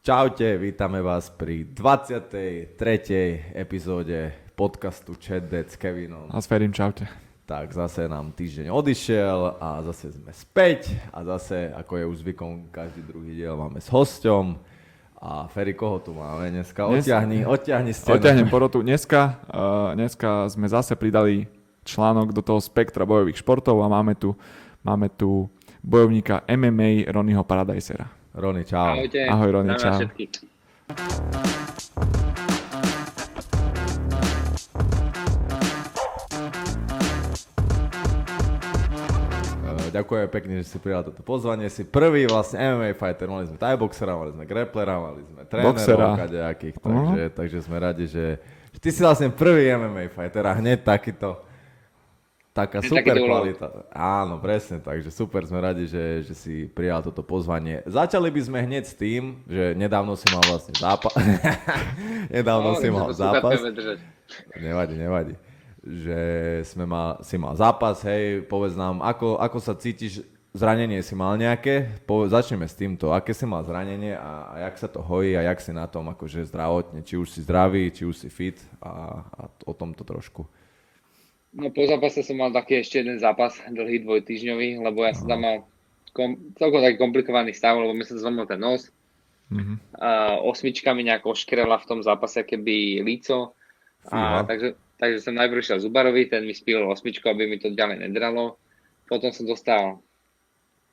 Čaute, vítame vás pri 23. epizóde podcastu Chat s Kevinom. A s Ferim, čaute. Tak zase nám týždeň odišiel a zase sme späť a zase, ako je už zvykom, každý druhý diel máme s hosťom. A Ferry, koho tu máme dneska? Dnes... Odtiahni, odtiahni stenu. Odtiahnem porotu. Dneska, uh, dneska sme zase pridali článok do toho spektra bojových športov a máme tu, máme tu bojovníka MMA Ronnieho Paradisera. Rony, čau. Ahojte. Ahoj, Rony, čau. všetkých. Eh, Ďakujem pekne, že si prijal toto pozvanie. Si prvý vlastne MMA fighter. Mali sme thai-boxera, mali sme grapplera, mali sme Boxera. trénerov, kadejakých. Takže, takže sme radi, že, že ty si vlastne prvý MMA fighter a hneď takýto taká Hneď super kvalita. Áno, presne, takže super, sme radi, že, že si prijal toto pozvanie. Začali by sme hneď s tým, že nedávno si mal vlastne zápas. nedávno si mal zápas. Nevadí, nevadí. Že sme mal, si mal zápas, hej, povedz nám, ako, ako sa cítiš, zranenie si mal nejaké? Po, začneme s týmto, aké si mal zranenie a, a jak sa to hojí a jak si na tom akože zdravotne, či už si zdravý, či už si fit a, a o tomto trošku. No po zápase som mal taký ešte jeden zápas, dlhý dvojtýždňový, lebo ja som tam mal kom, celkom taký komplikovaný stav, lebo mi sa zlomil ten nos. Mhm. A osmička mi nejak oškrela v tom zápase keby líco. Fíha. A, takže, takže som najprv šiel Zubarovi, ten mi spíl osmičku, aby mi to ďalej nedralo. Potom som dostal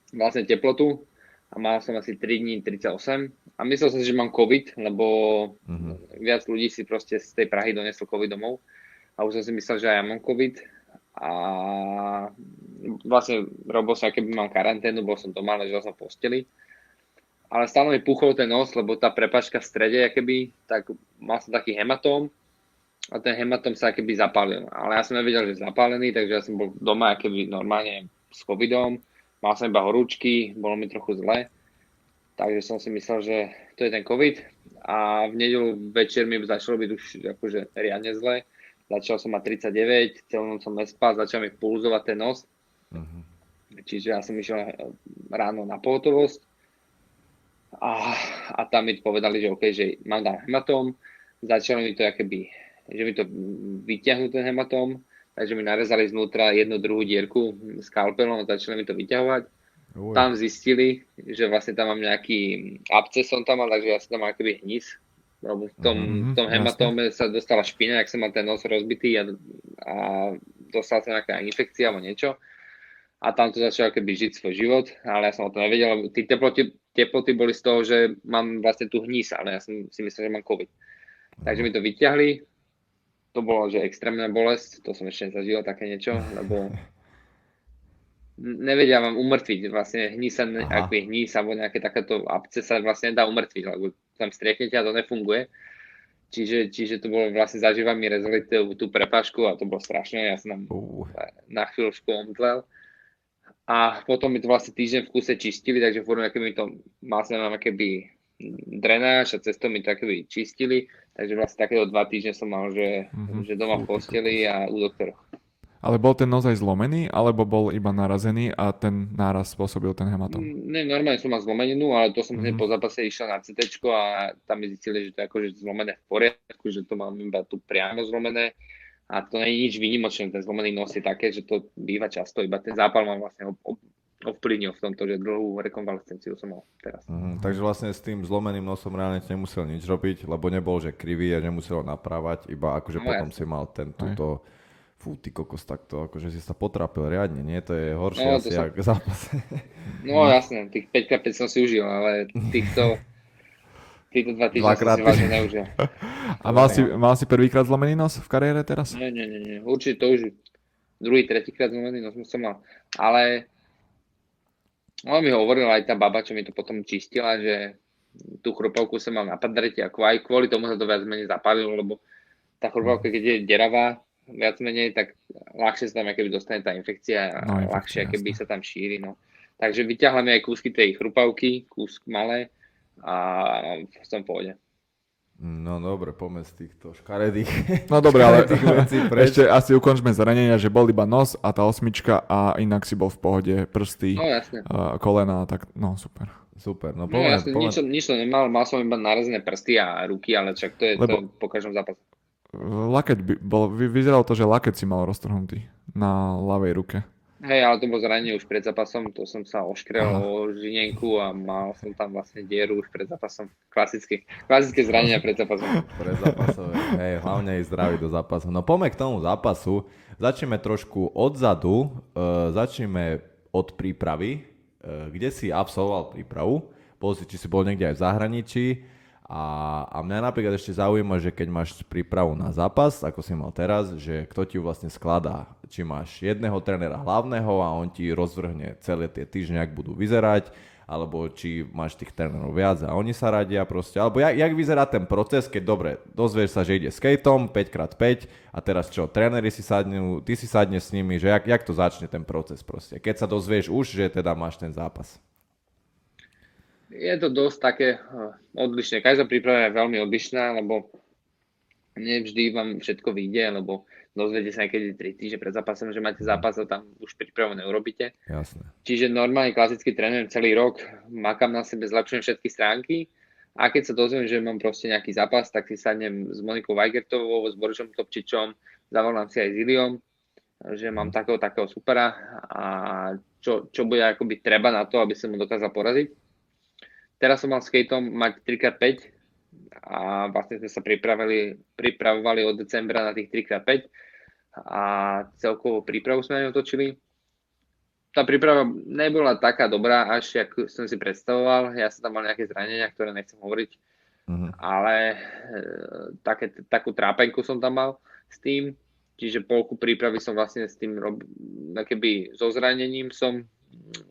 vlastne teplotu a mal som asi 3 dní 38 a myslel som si, že mám COVID, lebo Mhm. viac ľudí si proste z tej Prahy doneslo COVID domov a už som si myslel, že aj ja mám COVID a vlastne robil som, keby mám karanténu, bol som doma, ležal som v posteli. Ale stále mi puchol ten nos, lebo tá prepačka v strede, keby, tak mal som taký hematóm a ten hematóm sa keby zapálil. Ale ja som nevedel, že je zapálený, takže ja som bol doma keby normálne s covidom. Mal som iba horúčky, bolo mi trochu zle. Takže som si myslel, že to je ten covid. A v nedelu večer mi začalo byť už akože riadne zle. Začal som mať 39, celú noc som nespal, začal mi pulzovať ten nos. Mhm. Čiže ja som išiel ráno na pohotovosť a, a tam mi povedali, že OK, že mám tam hematóm. Začalo mi to akoby, že mi to vyťahnú ten hematóm, takže mi narezali znútra jednu druhú dierku skalpelom a začali mi to vyťahovať. Uj. Tam zistili, že vlastne tam mám nejaký absces som tam mal, takže ja som tam mal akoby hnis. Lebo v tom, Mhm, v tom jasne. hematóme sa dostala špina, ak som mal ten nos rozbitý a, a dostala sa nejaká infekcia alebo niečo a tam to začalo keby žiť svoj život, ale ja som o tom nevedel, lebo tí teploty, teploty boli z toho, že mám vlastne tu hnis, ale ja som si myslel, že mám COVID. Takže mi to vyťahli, to bolo, že extrémna bolesť, to som ešte nezažil také niečo, lebo nevedia vám umrtviť, vlastne hní sa, ak je hníz alebo nejaké takéto apce sa vlastne nedá umrtviť, lebo tam strieknete a to nefunguje. Čiže, čiže to bolo vlastne zažíva mi rezali tú, prepážku a to bolo strašné, ja som Uj. na chvíľučku omdlel. A potom mi to vlastne týždeň v kuse čistili, takže furt keby to, mal som tam keby drenáž a cez to mi to keby čistili, takže vlastne takéto dva týždne som mal, že, Mhm. že doma v posteli a u doktora. Ale bol ten nos aj zlomený, alebo bol iba narazený a ten náraz spôsobil ten hematóm? Ne, normálne som mal zlomeninu, ale to som hneď Mhm. po zápase išiel na CT a tam mi zistili, že to je akože zlomené v poriadku, že to mám iba tu priamo zlomené a to nie je nič výnimočné, ten zlomený nos je také, že to býva často, iba ten zápal ma vlastne ob- ob- ovplyvnil v tomto, že dlhú rekonvalescenciu som mal teraz. Mhm, takže vlastne s tým zlomeným nosom reálne nemusel nič robiť, lebo nebol, že krivý a nemusel ho napravať, iba akože No, potom jasne. si mal ten túto, fú, ty kokos takto, akože si sa potrapil riadne, nie? To je horšie No, asi, jak zápas. No jasné, tých 5x5 som si užil, ale týchto, týchto dva týždne som si vážne neužil. A mal si, mal si prvýkrát zlomený nos v kariére teraz? Nie, nie, nie, nie. určite to už druhý, tretíkrát zlomený nos som mal. Ale on mi hovorila aj tá baba, čo mi to potom čistila, že tú chropavku som mal na padrete a aj kvôli tomu sa to viac menej zapálilo, lebo tá chropavka, keď je deravá, viac menej, tak ľahšie sa tam keby dostane tá infekcia a No, infekcia, ľahšie keby jasné. sa tam šíri. No. Takže vyťahla mi aj kúsky tej chrupavky, kúsk malé a som v pohode. No dobre, poďme z týchto škaredých, No dobre, ale vecí preč. ešte asi ukončme zranenia, že bol iba nos a tá osmička a inak si bol v pohode, prsty, No jasne. a kolena, tak no super. Super, no No poďme, ja som nič, som- nič som nemal, mal som iba narazené prsty a ruky, ale čak to je, to Lebo- je po každom zápase. Lakeť by, bol, vy, vyzeralo to, že lakeť si mal roztrhnutý na ľavej ruke. Hej, ale to bolo zranenie už pred zápasom, to som sa oškrel Aha. o žinienku a mal som tam vlastne dieru už pred zápasom. Klasicky, klasické zranenia pred zápasom. pre zápasové. Hej, hlavne ísť zdravý do zápasu. No poďme k tomu zápasu. Začneme trošku odzadu. Uh, začneme od prípravy. Uh, kde si absolvoval prípravu? Bol si, či si bol niekde aj v zahraničí. A, a mňa napríklad ešte zaujíma, že keď máš prípravu na zápas, ako si mal teraz, že kto ti ju vlastne skladá. Či máš jedného trénera hlavného a on ti rozvrhne celé tie týždne, ak budú vyzerať, alebo či máš tých trénerov viac a oni sa radia proste, alebo jak, jak vyzerá ten proces, keď dobre, dozvieš sa, že ide skateom 5x5 a teraz čo, tréneri si sadnú, ty si sadne s nimi, že jak, jak to začne ten proces proste, keď sa dozvieš už, že teda máš ten zápas. Je to dosť také eh, odlišné. Každá príprava je veľmi odlišná, lebo nevždy vám všetko vyjde, lebo dozviete sa niekedy 3 týždne pred zápasom, že máte zápas a tam už prípravu neurobíte. Jasné. Čiže normálne klasicky trénujem celý rok, makám na sebe, zlepšujem všetky stránky a keď sa dozviem, že mám proste nejaký zápas, tak si sadnem s Monikou Weigertovou, s Borisom Topčičom, zavolám si aj s Iliom, že mám takého, takého supera a čo, čo bude akoby treba na to, aby som mu dokázal poraziť. Teraz som mal skateom mať 3x5 a vlastne sme sa pripravili, pripravovali od decembra na tých 3x5 a celkovú prípravu sme aj otočili tá príprava nebola taká dobrá, až jak som si predstavoval. Ja som tam mal nejaké zranenia, ktoré nechcem hovoriť, Mhm. ale e, také, takú trápenku som tam mal s tým. Čiže polku prípravy som vlastne s tým rob, keby so zranením som,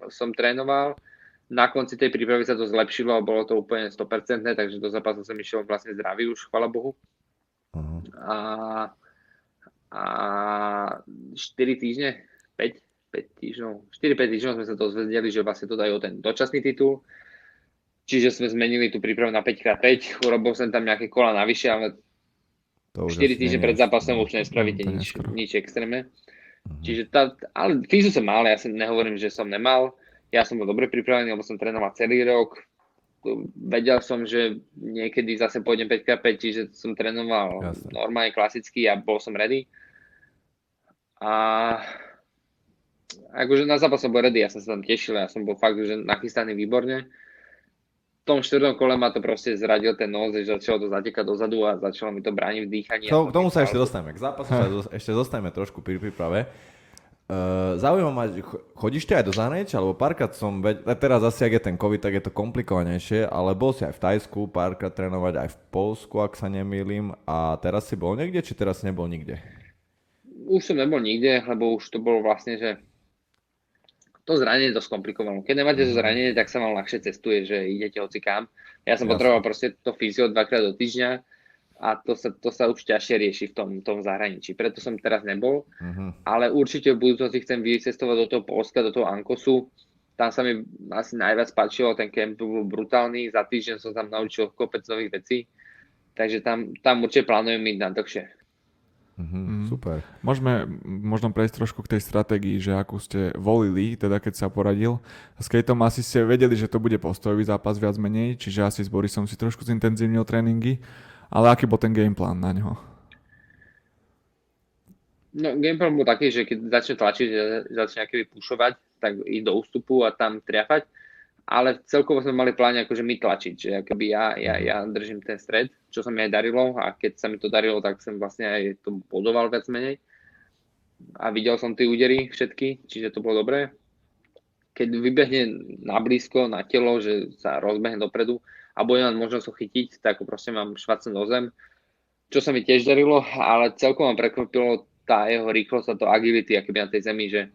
som trénoval. Na konci tej prípravy sa to zlepšilo a bolo to úplne 100%, takže do zápasu som išiel vlastne zdravý už, chvala Bohu. Aha. A, a 4 týždne, 5, 5 týždňov, 4-5 týždňov sme sa dozvedeli, že vlastne to dajú ten dočasný titul. Čiže sme zmenili tú prípravu na 5x5, urobil som tam nejaké kola navyše, ale To 4 asi týždne pred zápasom už nespravíte nič, nič extrémne. Mhm. Čiže tá, ale fízu som mal, ja som nehovorím, že som nemal. Ja som bol dobre pripravený, lebo som trénoval celý rok. Vedel som, že niekedy zase pôjdem 5x5, čiže som trénoval Jasne. normálne klasicky a bol som ready. A akože na zápas som bol ready, ja som sa tam tešil, ja som bol fakt, že nachystaný výborne. V tom štvrtom kole ma to proste zradil ten nos, že začalo to zatekať dozadu a začalo mi to brániť v dýchaní. K tomu, tomu sa ešte dostaneme. K zápasu sa ešte zostaneme trošku pri príprave. Uh, zaujíma ma, chodíš ty aj do zahraničia, alebo párkrát som, veď, teraz asi, ak je ten COVID, tak je to komplikovanejšie, ale bol si aj v Tajsku, párkrát trénovať aj v Polsku, ak sa nemýlim, a teraz si bol niekde, či teraz nebol nikde? Už som nebol nikde, lebo už to bolo vlastne, že to zranenie to skomplikovalo. Keď nemáte to zranenie, tak sa vám ľahšie cestuje, že idete hoci kam. Ja som Jasne. potreboval proste to fyzio dvakrát do týždňa a to sa, to sa už ťažšie rieši v tom, tom zahraničí. Preto som teraz nebol, Uh-huh. ale určite v budúcnosti chcem vycestovať do toho Polska, do toho Ankosu. Tam sa mi asi najviac páčilo, ten kemp bol brutálny, za týždeň som tam naučil kopec nových vecí, takže tam, tam určite plánujem ísť na dlhšie. Uh-huh. Mhm. Super. Môžeme možno prejsť trošku k tej stratégii, že akú ste volili, teda keď sa poradil. S Kejtom asi ste vedeli, že to bude postojový zápas viac menej, čiže asi s Borisom si trošku zintenzívnil tréningy. Ale aký bol ten gameplán na neho? No, gameplan bol taký, že keď začne tlačiť, začne akoby pušovať, tak ísť do ústupu a tam triafať. Ale celkovo sme mali plán akože my tlačiť, že akoby ja, ja, ja držím ten stred, čo sa mi aj darilo a keď sa mi to darilo, tak som vlastne aj to bodoval viac menej. A videl som tie údery všetky, čiže to bolo dobré. Keď vybehne na blízko, na telo, že sa rozbehne dopredu a bude mať možnosť ho chytiť, tak proste mám švacnúť do zem, čo sa mi tiež darilo, ale celkom ma prekvapilo tá jeho rýchlosť a to agility, akoby na tej zemi, že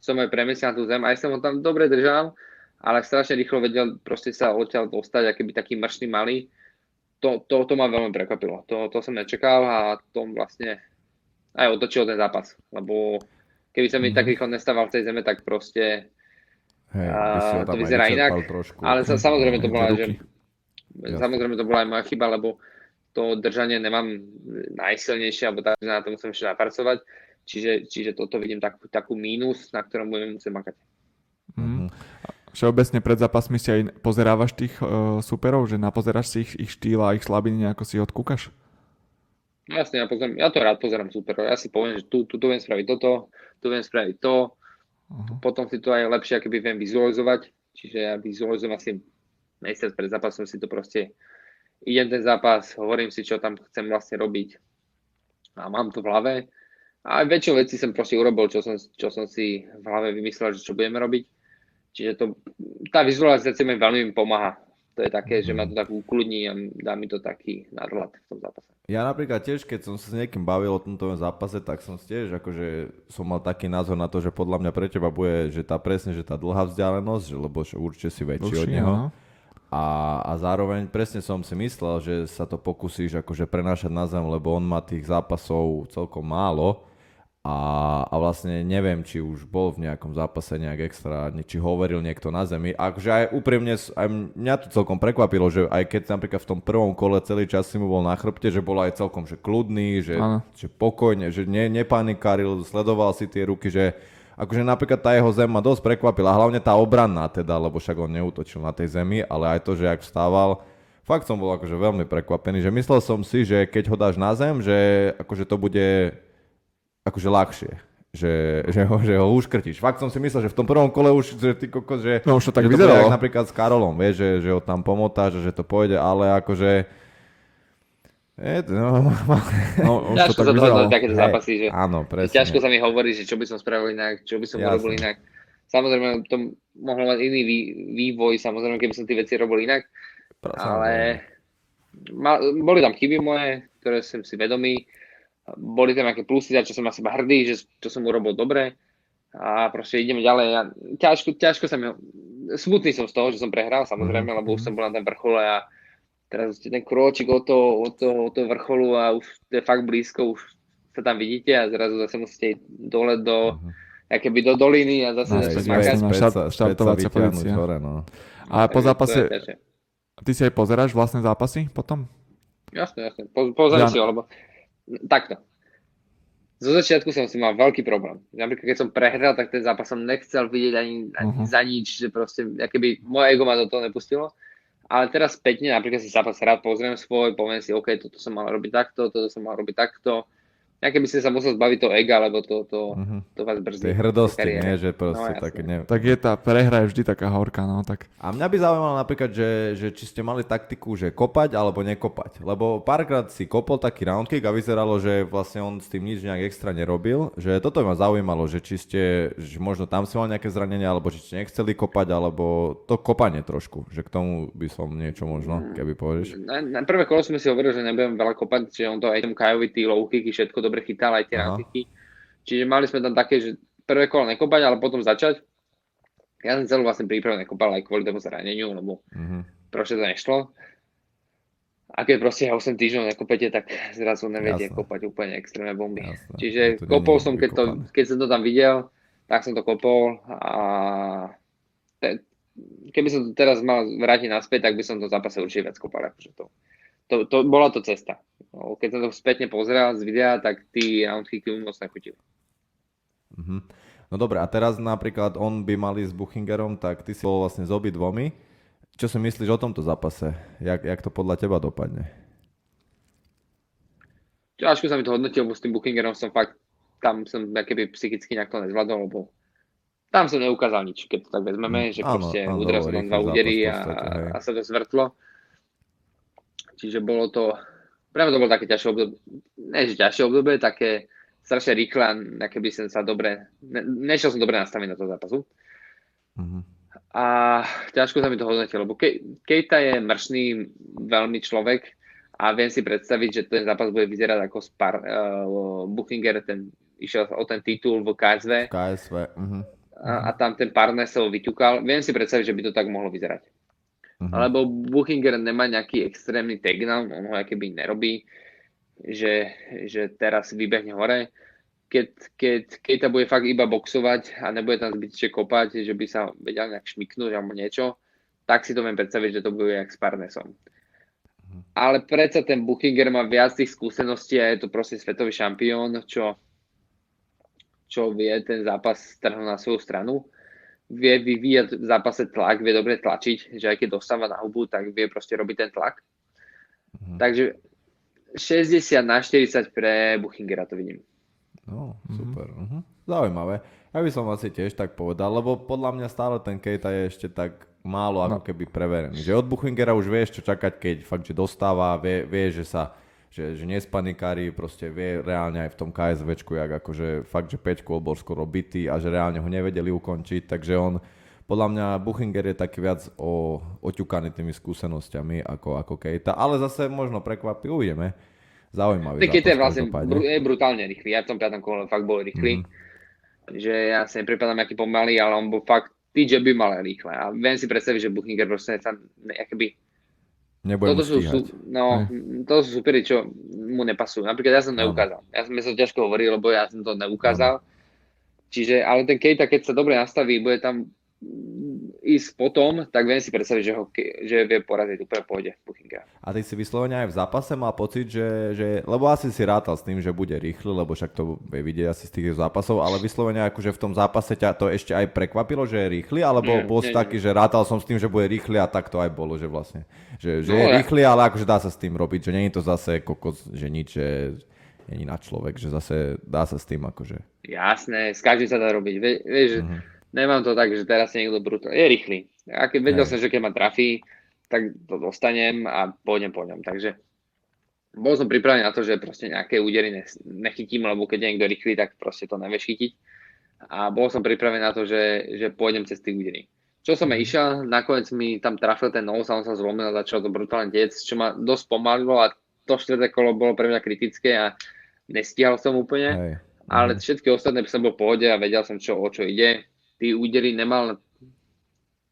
som aj premiesil na tú zem, aj som ho tam dobre držal, ale strašne rýchlo vedel proste sa odtiaľ dostať, akýby taký mršný malý. To, to, to ma veľmi prekvapilo. To, to som nečakal a to vlastne aj otočil ten zápas, lebo keby sa mi Mhm. tak rýchlo nestával v tej zeme, tak proste, Hej, A by to vyzerá inak, Trošku. ale sa, samozrejme to bola, že Jasne. samozrejme to bola aj moja chyba, lebo to držanie nemám najsilnejšie, alebo tak, na to musím ešte napracovať. Čiže, čiže toto vidím takú, takú mínus, na ktorom budeme musieť makať. Mhm. Všeobecne pred zápasmi si aj pozerávaš tých uh, superov, že napozeráš si ich, ich štýl a ich slabiny, nejako si odkúkaš? Jasne, ja, pozerám, ja to rád pozerám superov. Ja si poviem, že tu, tu, tu viem spraviť toto, tu viem spraviť to. Uh-huh. Potom si to aj lepšie keby viem vizualizovať. Čiže ja vizualizujem asi mesiac pred zápasom si to proste idem ten zápas, hovorím si, čo tam chcem vlastne robiť a mám to v hlave. A väčšinou veci som proste urobil, čo som, čo som si v hlave vymyslel, že čo budeme robiť. Čiže to, tá vizualizácia mi veľmi pomáha. To je také, že ma to tak ukludní a dá mi to taký nadhľad v tom zápase. Ja napríklad tiež, keď som sa s niekým bavil o tomto zápase, tak som tiež akože som mal taký názor na to, že podľa mňa pre teba bude, že tá presne, že tá dlhá vzdialenosť, že, lebo že určite si väčší Uši, od neho. A, a zároveň presne som si myslel, že sa to pokusíš akože prenášať na zem, lebo on má tých zápasov celkom málo a, a vlastne neviem, či už bol v nejakom zápase nejak extra, či hovoril niekto na zemi. Akože aj úprimne, aj mňa to celkom prekvapilo, že aj keď napríklad v tom prvom kole celý čas si mu bol na chrbte, že bol aj celkom že kľudný, že, že pokojne, že ne, nepanikaril, sledoval si tie ruky, že akože napríklad tá jeho zem ma dosť prekvapila, hlavne tá obranná teda, lebo však on neutočil na tej zemi, ale aj to, že ak vstával, fakt som bol akože veľmi prekvapený, že myslel som si, že keď ho dáš na zem, že akože to bude akože ľahšie. Že, že, ho, že ho uškrtíš. Fakt som si myslel, že v tom prvom kole už, že ty kokos, že, no, už to tak že vyzeralo. To napríklad s Karolom, vieš, že, že ho tam pomotáš, že to pôjde, ale akože je, no, no, už ťažko to tak sa dohodnúť takéto zápasy, že áno, presne. ťažko sa mi hovorí, že čo by som spravil inak, čo by som Jasne. urobil inak. Samozrejme, to mohlo mať iný vývoj, samozrejme, keby som tie veci robil inak, Pravom, ale ma, boli tam chyby moje, ktoré som si vedomý boli tam nejaké plusy, za čo som na seba hrdý, že čo som urobil dobre a proste ideme ďalej. Ja, ťažko, ťažko sa mi... Smutný som z toho, že som prehral, samozrejme, mhm. lebo už som bol na ten vrchol a teraz ten krôčik od toho, od toho, od toho vrcholu a už to je fakt blízko, už sa tam vidíte a zrazu zase musíte ísť dole do, uh-huh. keby do doliny a zase no, štartovacia pozícia. Hore, no. A po zápase, ty si aj pozeráš vlastné zápasy potom? Jasne, jasne. Po, pozerám ja. si ho, lebo takto. Zo začiatku som si mal veľký problém. Napríklad, keď som prehral, tak ten zápas som nechcel vidieť ani, ani uh-huh. za nič, že proste, keby moje ego ma do toho nepustilo. Ale teraz spätne, napríklad si zápas rád pozriem svoj, poviem si, OK, toto som mal robiť takto, toto som mal robiť takto ja keby ste sa musel zbaviť toho ega, lebo to, to, uh-huh. to vás brzdí. Tej hrdosti, nie, že proste no, tak, ne... tak je tá prehra je vždy taká horká, no tak. A mňa by zaujímalo napríklad, že, že či ste mali taktiku, že kopať alebo nekopať. Lebo párkrát si kopol taký roundkick a vyzeralo, že vlastne on s tým nič nejak extra nerobil. Že toto ma zaujímalo, že či ste, že možno tam si mal nejaké zranenia, alebo či ste nechceli kopať, alebo to kopanie trošku. Že k tomu by som niečo možno, keby povieš. Na, na prvé kolo sme si hovorili, že nebudem veľa kopať, že on to aj tomu Kajovi, tí low kicky, všetko dobre chytal aj tie rantiky. Čiže mali sme tam také, že prvé kolo nekopať, ale potom začať. Ja som celú vlastne prípravu nekopal aj kvôli tomu zraneniu, lebo mm-hmm. proste to nešlo. A keď proste 8 týždňov nekopete, tak zrazu neviete Jasne. kopať úplne extrémne bomby. Jasne. Čiže to kopol som, keď, to, keď som to tam videl, tak som to kopol a te, keby som to teraz mal vrátiť naspäť, tak by som to zápase určite viac kopal. Akože to, to, to, bola to cesta. No, keď som to spätne pozeral z videa, tak tí roundkicky mi moc nechutili. Mm-hmm. No dobre, a teraz napríklad on by mali s Buchingerom, tak ty si bol vlastne s obi dvomi. Čo si myslíš o tomto zápase? Jak, jak to podľa teba dopadne? Ťažko sa mi to hodnotil, lebo s tým Buchingerom som fakt, tam som keby psychicky nejak to nezvládol, lebo tam som neukázal nič, keď to tak vezmeme, mm, že áno, proste udrel som dva údery a, a sa to zvrtlo. Čiže bolo to, mňa to bolo také ťažšie obdobie, ne že ťažšie obdobie, také strašne rýchle, aké by som sa dobre, ne, nešiel som dobre nastaviť na to zápasu. Mm-hmm. A ťažko sa mi to hodnotí, lebo Ke, Kejta je mršný veľmi človek a viem si predstaviť, že ten zápas bude vyzerať ako Spar, uh, Buchinger, ten išiel o ten titul v KSV. KSV, uh-huh. a, a tam ten Parnesov vyťukal. Viem si predstaviť, že by to tak mohlo vyzerať. Uh-huh. Alebo Buchinger nemá nejaký extrémny takedown, on ho keby nerobí, že, že teraz vybehne hore. Keď, keď Kejta bude fakt iba boxovať a nebude tam zbytočne kopať, že by sa vedel nejak šmiknúť alebo niečo, tak si to viem predstaviť, že to bude jak s Parnesom. Uh-huh. Ale predsa ten Buchinger má viac tých skúseností a je to proste svetový šampión, čo, čo vie ten zápas strhnúť na svoju stranu vie vyvíjať v zápase tlak, vie dobre tlačiť, že aj keď dostáva na hubu, tak vie proste robiť ten tlak. Mhm. Takže 60 na 40 pre Buchingera to vidím. No, super. Mm-hmm. Uh-huh. Zaujímavé. Ja by som asi tiež tak povedal, lebo podľa mňa stále ten Kejta je ešte tak málo ako no. keby preverený. Že od Buchingera už vieš čo čakať, keď fakt, že dostáva, vie, vie že sa že, že nespanikári, proste vie reálne aj v tom KSVčku, jak akože fakt, že Peťku bol skoro bitý a že reálne ho nevedeli ukončiť, takže on, podľa mňa Buchinger je taký viac o, oťukaný tými skúsenosťami ako, ako Kejta, ale zase možno prekvapí, uvidíme. Zaujímavý. Tak je vlastne br- je brutálne rýchly, ja v tom piatom kole fakt bol rýchly. Mm. Že ja si nepripadám aký pomalý, ale on bol fakt, TJ by mal rýchle. A viem si predstaviť, že Buchinger proste sa akoby Nebude toto sú, sú, no, to sú supery, čo mu nepasujú. Napríklad ja som neukázal. Ja som sa ťažko hovoril, lebo ja som to neukázal. Čiže, ale ten Kejta, keď sa dobre nastaví, bude tam ísť potom, tak viem si predstaviť, že, ho, že vie poraziť úplne pôjde Buchingera. A ty si vyslovene aj v zápase mal pocit, že, že, lebo asi si rátal s tým, že bude rýchly, lebo však to je vidieť asi z tých zápasov, ale vyslovene akože v tom zápase ťa to ešte aj prekvapilo, že je rýchly, alebo nie, bol si taký, nie. že rátal som s tým, že bude rýchly a tak to aj bolo, že vlastne, že, že no, je ja. rýchly, ale akože dá sa s tým robiť, že nie je to zase kokos, že nič, že není na človek, že zase dá sa s tým akože. Jasné, s každým sa dá robiť. vieš, uh-huh Nemám to tak, že teraz je niekto brutálny. Je rýchly. A keď vedel som, že keď ma trafí, tak to dostanem a pôjdem po ňom. Takže bol som pripravený na to, že proste nejaké údery nechytím, lebo keď je niekto rýchly, tak proste to nevieš chytiť. A bol som pripravený na to, že, že pôjdem cez tie údery. Čo som aj išiel, nakoniec mi tam trafil ten nos a on sa zlomil a začal to brutálne tiec, čo ma dosť pomalilo a to štvrté kolo bolo pre mňa kritické a nestíhal som úplne. Hej. Ale všetky ostatné som bol v pohode a vedel som, čo, o čo ide tí údery nemal,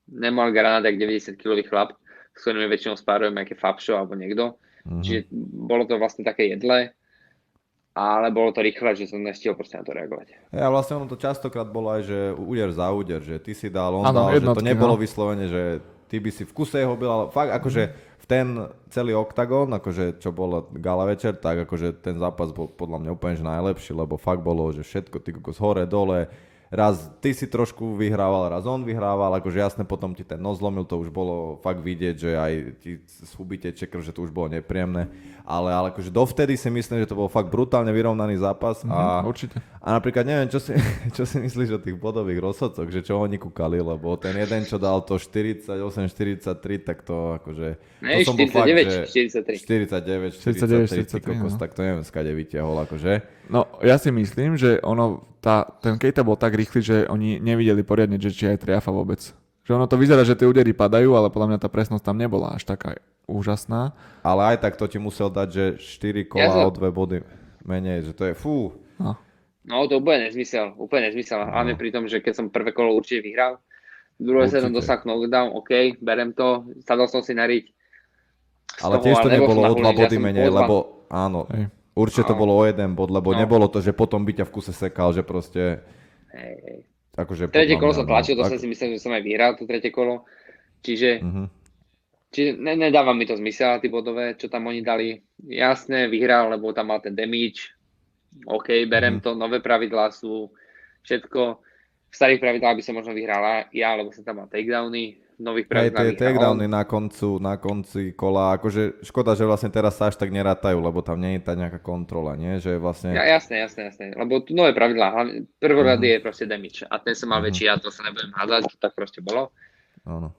nemal granát jak 90 kg chlap, s ktorými väčšinou spárujeme, aké Fabšo alebo niekto. Mm-hmm. Čiže bolo to vlastne také jedle, ale bolo to rýchle, že som nestihol proste na to reagovať. Ja vlastne ono to častokrát bolo aj, že úder za úder, že ty si dal, on ano, dal, jednotky, že to nebolo no. vyslovene, že ty by si v kuse jeho byl, ale fakt akože v ten celý oktagón, akože čo bolo gala večer, tak akože ten zápas bol podľa mňa úplne že najlepší, lebo fakt bolo, že všetko, ty kokos hore, dole, raz ty si trošku vyhrával, raz on vyhrával, akože jasne potom ti ten nos zlomil, to už bolo fakt vidieť, že aj ti schubíte čekr, že to už bolo nepríjemné, ale, ale akože dovtedy si myslím, že to bol fakt brutálne vyrovnaný zápas a, mm, určite. a napríklad neviem, čo si, čo si myslíš o tých bodových rozhodcoch, že čo oni kúkali, lebo ten jeden, čo dal to 48-43, tak to akože... Ne, to som 49, bol fakt, že 43. 49, 43, 49, 43, 43 kokos, no. tak to neviem, skade vytiahol, akože. No, ja si myslím, že ono, tá, ten Kejta bol tak rýchly, že oni nevideli poriadne, že či aj triafa vôbec. Že ono to vyzerá, že tie údery padajú, ale podľa mňa tá presnosť tam nebola až taká úžasná. Ale aj tak to ti musel dať, že 4 kola ja o 2 body menej, že to je fú. No, no to úplne nezmysel, úplne nezmysel. No. Hlavne pri tom, že keď som prvé kolo určite vyhral, druhé sa tam dosah knockdown, OK, berem to, sadol som si na riť. Ale tiež to nebolo o 2 body menej, lebo áno, Hej. Určite to bolo o jeden bod, lebo no. nebolo to, že potom by ťa v kuse sekal, že proste... Hej, hej. Akože tretie kolo no, tlačil, to ak... si myslím, že som aj vyhral to tretie kolo. Čiže, uh-huh. čiže ne, nedáva mi to zmysel, tí bodové, čo tam oni dali. Jasné, vyhral, lebo tam mal ten damage. OK, berem uh-huh. to, nové pravidlá sú všetko. V starých pravidlách by som možno vyhral ja, lebo som tam mal takedowny nových pravidlách. Tie takedowny na, koncu, na konci kola, akože škoda, že vlastne teraz sa až tak nerátajú, lebo tam nie je tá nejaká kontrola, nie? Že vlastne... Ja, jasné, jasné, jasné, lebo tu nové pravidlá, hlavne prvorady uh-huh. je proste damage a ten sa mal uh-huh. väčší, ja to sa nebudem hádať, to tak proste bolo. Áno.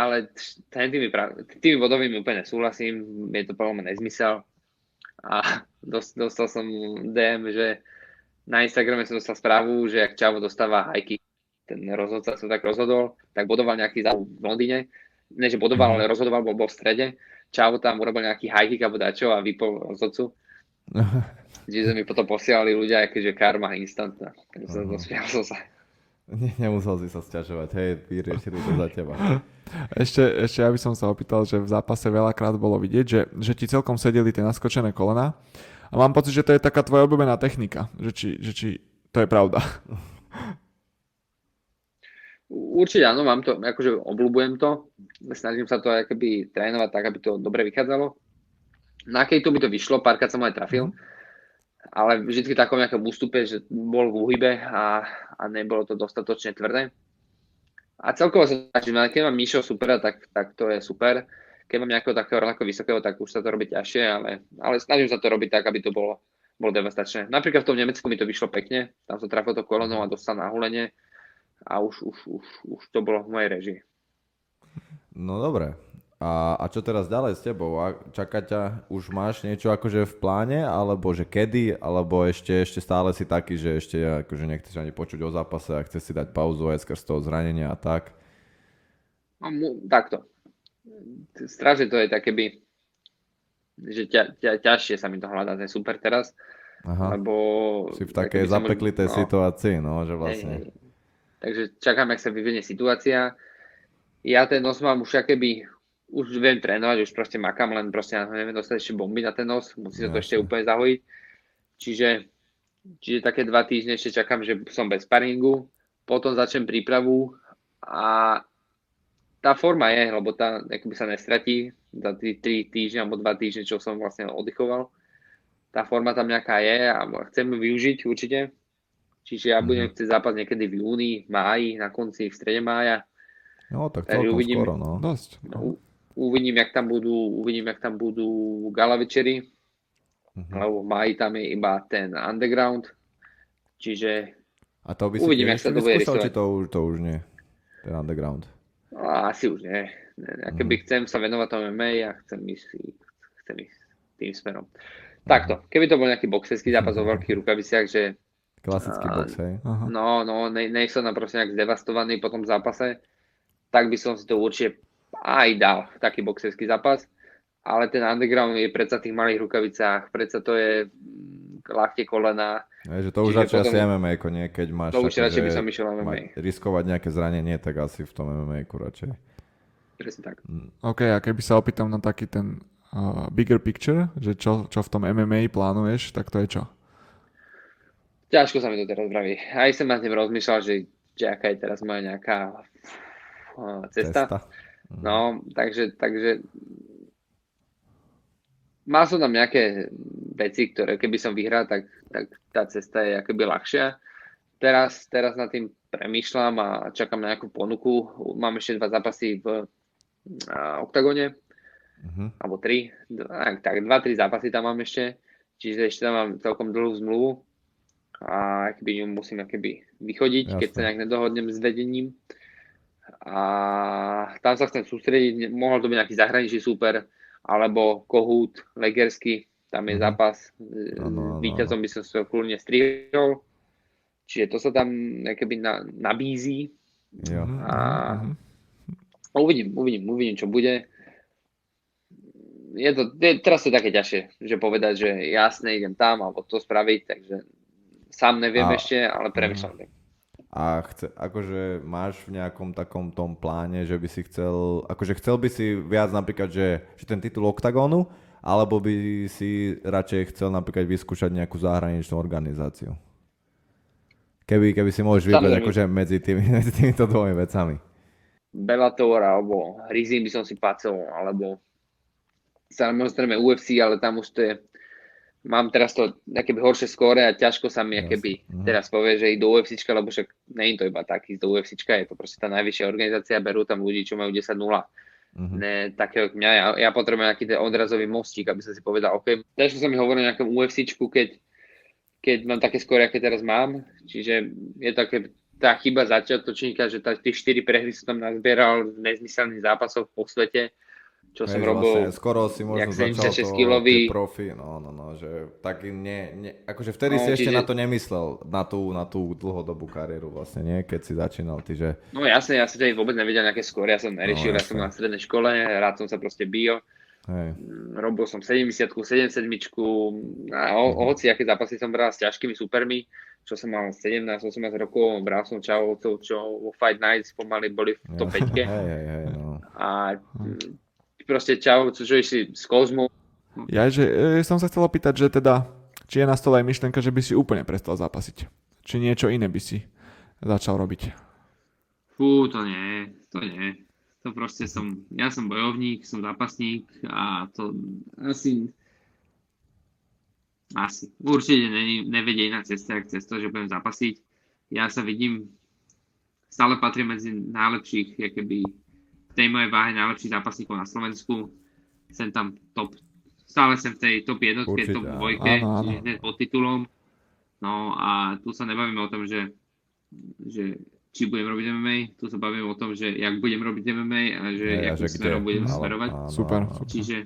ale ten tými, prav... tými bodovými úplne súhlasím, je to podľa mňa nezmysel a dostal som DM, že na Instagrame som dostal správu, že ak Čavo dostáva hajky ten rozhodca sa tak rozhodol, tak bodoval nejaký závu v Londýne, ne že bodoval, mhm. ale rozhodoval, bol, bol v strede, Čavo tam urobil nejaký high kick alebo dačo a vypol rozhodcu. Čiže mi potom posielali ľudia, akože karma instantná. Takže som uh-huh. som sa. Ne, nemusel si sa sťažovať, hej, vyriešili to za teba. Ešte, ešte ja by som sa opýtal, že v zápase veľakrát bolo vidieť, že, že ti celkom sedeli tie naskočené kolena a mám pocit, že to je taká tvoja obľúbená technika, že či, že či to je pravda. Určite áno, mám to, akože obľúbujem to, snažím sa to akoby trénovať tak, aby to dobre vychádzalo. Na kejtu by to vyšlo, párkrát som aj trafil, ale vždy takom nejakom ústupe, že bol v úhybe a, a nebolo to dostatočne tvrdé. A celkovo sa ale keď mám Mišo supera, tak, tak to je super. Keď mám nejakého takého rovnako vysokého, tak už sa to robí ťažšie, ale, ale snažím sa to robiť tak, aby to bolo, bolo devastačné. Napríklad v tom Nemecku mi to vyšlo pekne, tam som trafil to kolonou a dostal na hulenie a už, už, už, už to bolo v mojej režii. No dobre. A, a čo teraz ďalej s tebou? A čaká ťa, už máš niečo akože v pláne, alebo že kedy, alebo ešte, ešte stále si taký, že ešte akože nechceš ani počuť o zápase a chceš si dať pauzu aj skrz toho zranenia a tak? No, takto. Strašne to je také by, že ťa, ťa, ťažšie sa mi to hľadá ten super teraz, Aha. lebo... Si v takej zapeklitej no, situácii, no, že vlastne... Hej, hej. Takže čakám, ak sa vyvinie situácia. Ja ten nos mám už akéby už viem trénovať, už proste makám, len proste neviem dostať ešte bomby na ten nos, musí sa to ešte úplne zahojiť. Čiže, čiže také dva týždne ešte čakám, že som bez sparingu, potom začnem prípravu a tá forma je, lebo tá akoby sa nestratí za tí 3 týždne alebo 2 týždne, čo som vlastne oddychoval. Tá forma tam nejaká je a chcem ju využiť určite. Čiže ja budem mhm. chcieť zápas niekedy v júni, máji, na konci, v strede mája. No, tak celkom uvidím, skoro, no. Dosť. No uvidím, jak tam budú, uvidím, jak tam budú gala večery, uh-huh. lebo mají tam je iba ten underground, čiže a to by si uvidím, jak sa to bude rysovať. či to už, to už nie, ten underground? No, asi už nie. ne. Keby uh-huh. chcem sa venovať tomu MMA a chcem ísť, chcem ísť tým smerom. Takto, keby to bol nejaký boxerský zápas uh-huh. o veľkých rukaviciach, že Klasický box, hej. No, no, nej, nej som tam proste nejak zdevastovaný po tom zápase, tak by som si to určite aj dal taký boxerský zápas, ale ten underground je predsa v tých malých rukavicách, predsa to je mm, ľahké kolena. Je, že to už radšej potom, asi MMA, nie? Keď máš to už radšej by som išiel MMA. riskovať nejaké zranenie, tak asi v tom MMA radšej. Presne tak. Mm. OK, a keby sa opýtam na taký ten uh, bigger picture, že čo, čo v tom MMA plánuješ, tak to je čo? Ťažko sa mi to teraz vraví. Aj som na tým rozmýšľal, že, že aká je teraz moja nejaká uh, cesta. cesta. Mhm. No, takže, takže mal som tam nejaké veci, ktoré keby som vyhral, tak, tak tá cesta je akoby ľahšia. Teraz, teraz nad tým premýšľam a čakám na nejakú ponuku. Mám ešte dva zápasy v a, oktagone, uh-huh. alebo tri, tak, tak dva, tri zápasy tam mám ešte, čiže ešte tam mám celkom dlhú zmluvu a keby ňu musím akoby vychodiť, Jasne. keď sa nejak nedohodnem s vedením a tam sa chcem sústrediť, mohol to byť nejaký zahraničný super, alebo Kohút, Legersky, tam je mhm. zápas, ano, ano, víťazom by som sa kľudne strihol, čiže to sa tam keby na, nabízí jo. a a uvidím, uvidím, uvidím, čo bude. Je to, je, teraz je také ťažšie, že povedať, že jasne idem tam, alebo to spraviť, takže sám neviem a, ešte, ale premyšľam. Uh-huh a chce, akože máš v nejakom takom tom pláne, že by si chcel, akože chcel by si viac napríklad, že, že ten titul OKTAGONu, alebo by si radšej chcel napríklad vyskúšať nejakú zahraničnú organizáciu? Keby, keby si môžeš vybrať akože medzi, tými, medzi týmito dvomi vecami. Bellator alebo Rizin by som si pácel, alebo samozrejme UFC, ale tam už to je mám teraz to keby horšie skóre a ťažko sa mi keby mhm. teraz povie, že idú do UFC, lebo však nie je to iba taký do UFC, je to proste tá najvyššia organizácia, berú tam ľudí, čo majú 10-0. Mm-hmm. Ne, takého mňa, ja, ja potrebujem nejaký ten odrazový mostík, aby som si povedal, OK, ťažko sa mi hovorí o nejakom UFC, keď, keď mám také skóre, aké teraz mám, čiže je také tá chyba začiatočníka, že tá, tie 4 prehry som tam nazbieral v nezmyselných zápasoch po svete, čo Hej, som robil. Vlastne, skoro si možno začal to, kilový. profi, no, no, no, že tak nie, nie akože vtedy no, si ešte čiže... na to nemyslel, na tú, na tú dlhodobú kariéru vlastne, nie, keď si začínal, ty, že... No jasne, ja som vôbec nevedel nejaké skôr, ja som neriešil, no, ja som na strednej škole, rád som sa proste bio, Hej. Mm, robil som 70 77 a o, mhm. hoci aké zápasy som bral s ťažkými supermi, čo som mal 17-18 rokov, bral som čavovcov, čo vo Fight Nights pomaly boli v top 5. Hej, hej, hej, no. A hm proste čau, čo si z kozmu. Ja, že e, som sa chcel opýtať, že teda, či je na stole aj myšlenka, že by si úplne prestal zápasiť. Či niečo iné by si začal robiť. Fú, to nie, to nie. To proste som, ja som bojovník, som zápasník a to asi, asi, určite ne, nevedie iná cesta, ak cez to, že budem zápasiť. Ja sa vidím stále patrí medzi najlepších, keby tej mojej váhe najlepších zápasníkov na Slovensku. Sem tam top, stále som v tej top jednotke, Určite, top dvojke, hneď pod titulom. No a tu sa nebavíme o tom, že, že či budem robiť MMA, tu sa bavíme o tom, že jak budem robiť MMA a že Hej, a akým že kde? smerom budem Ale- smerovať. áno, Super, áno. super. Čiže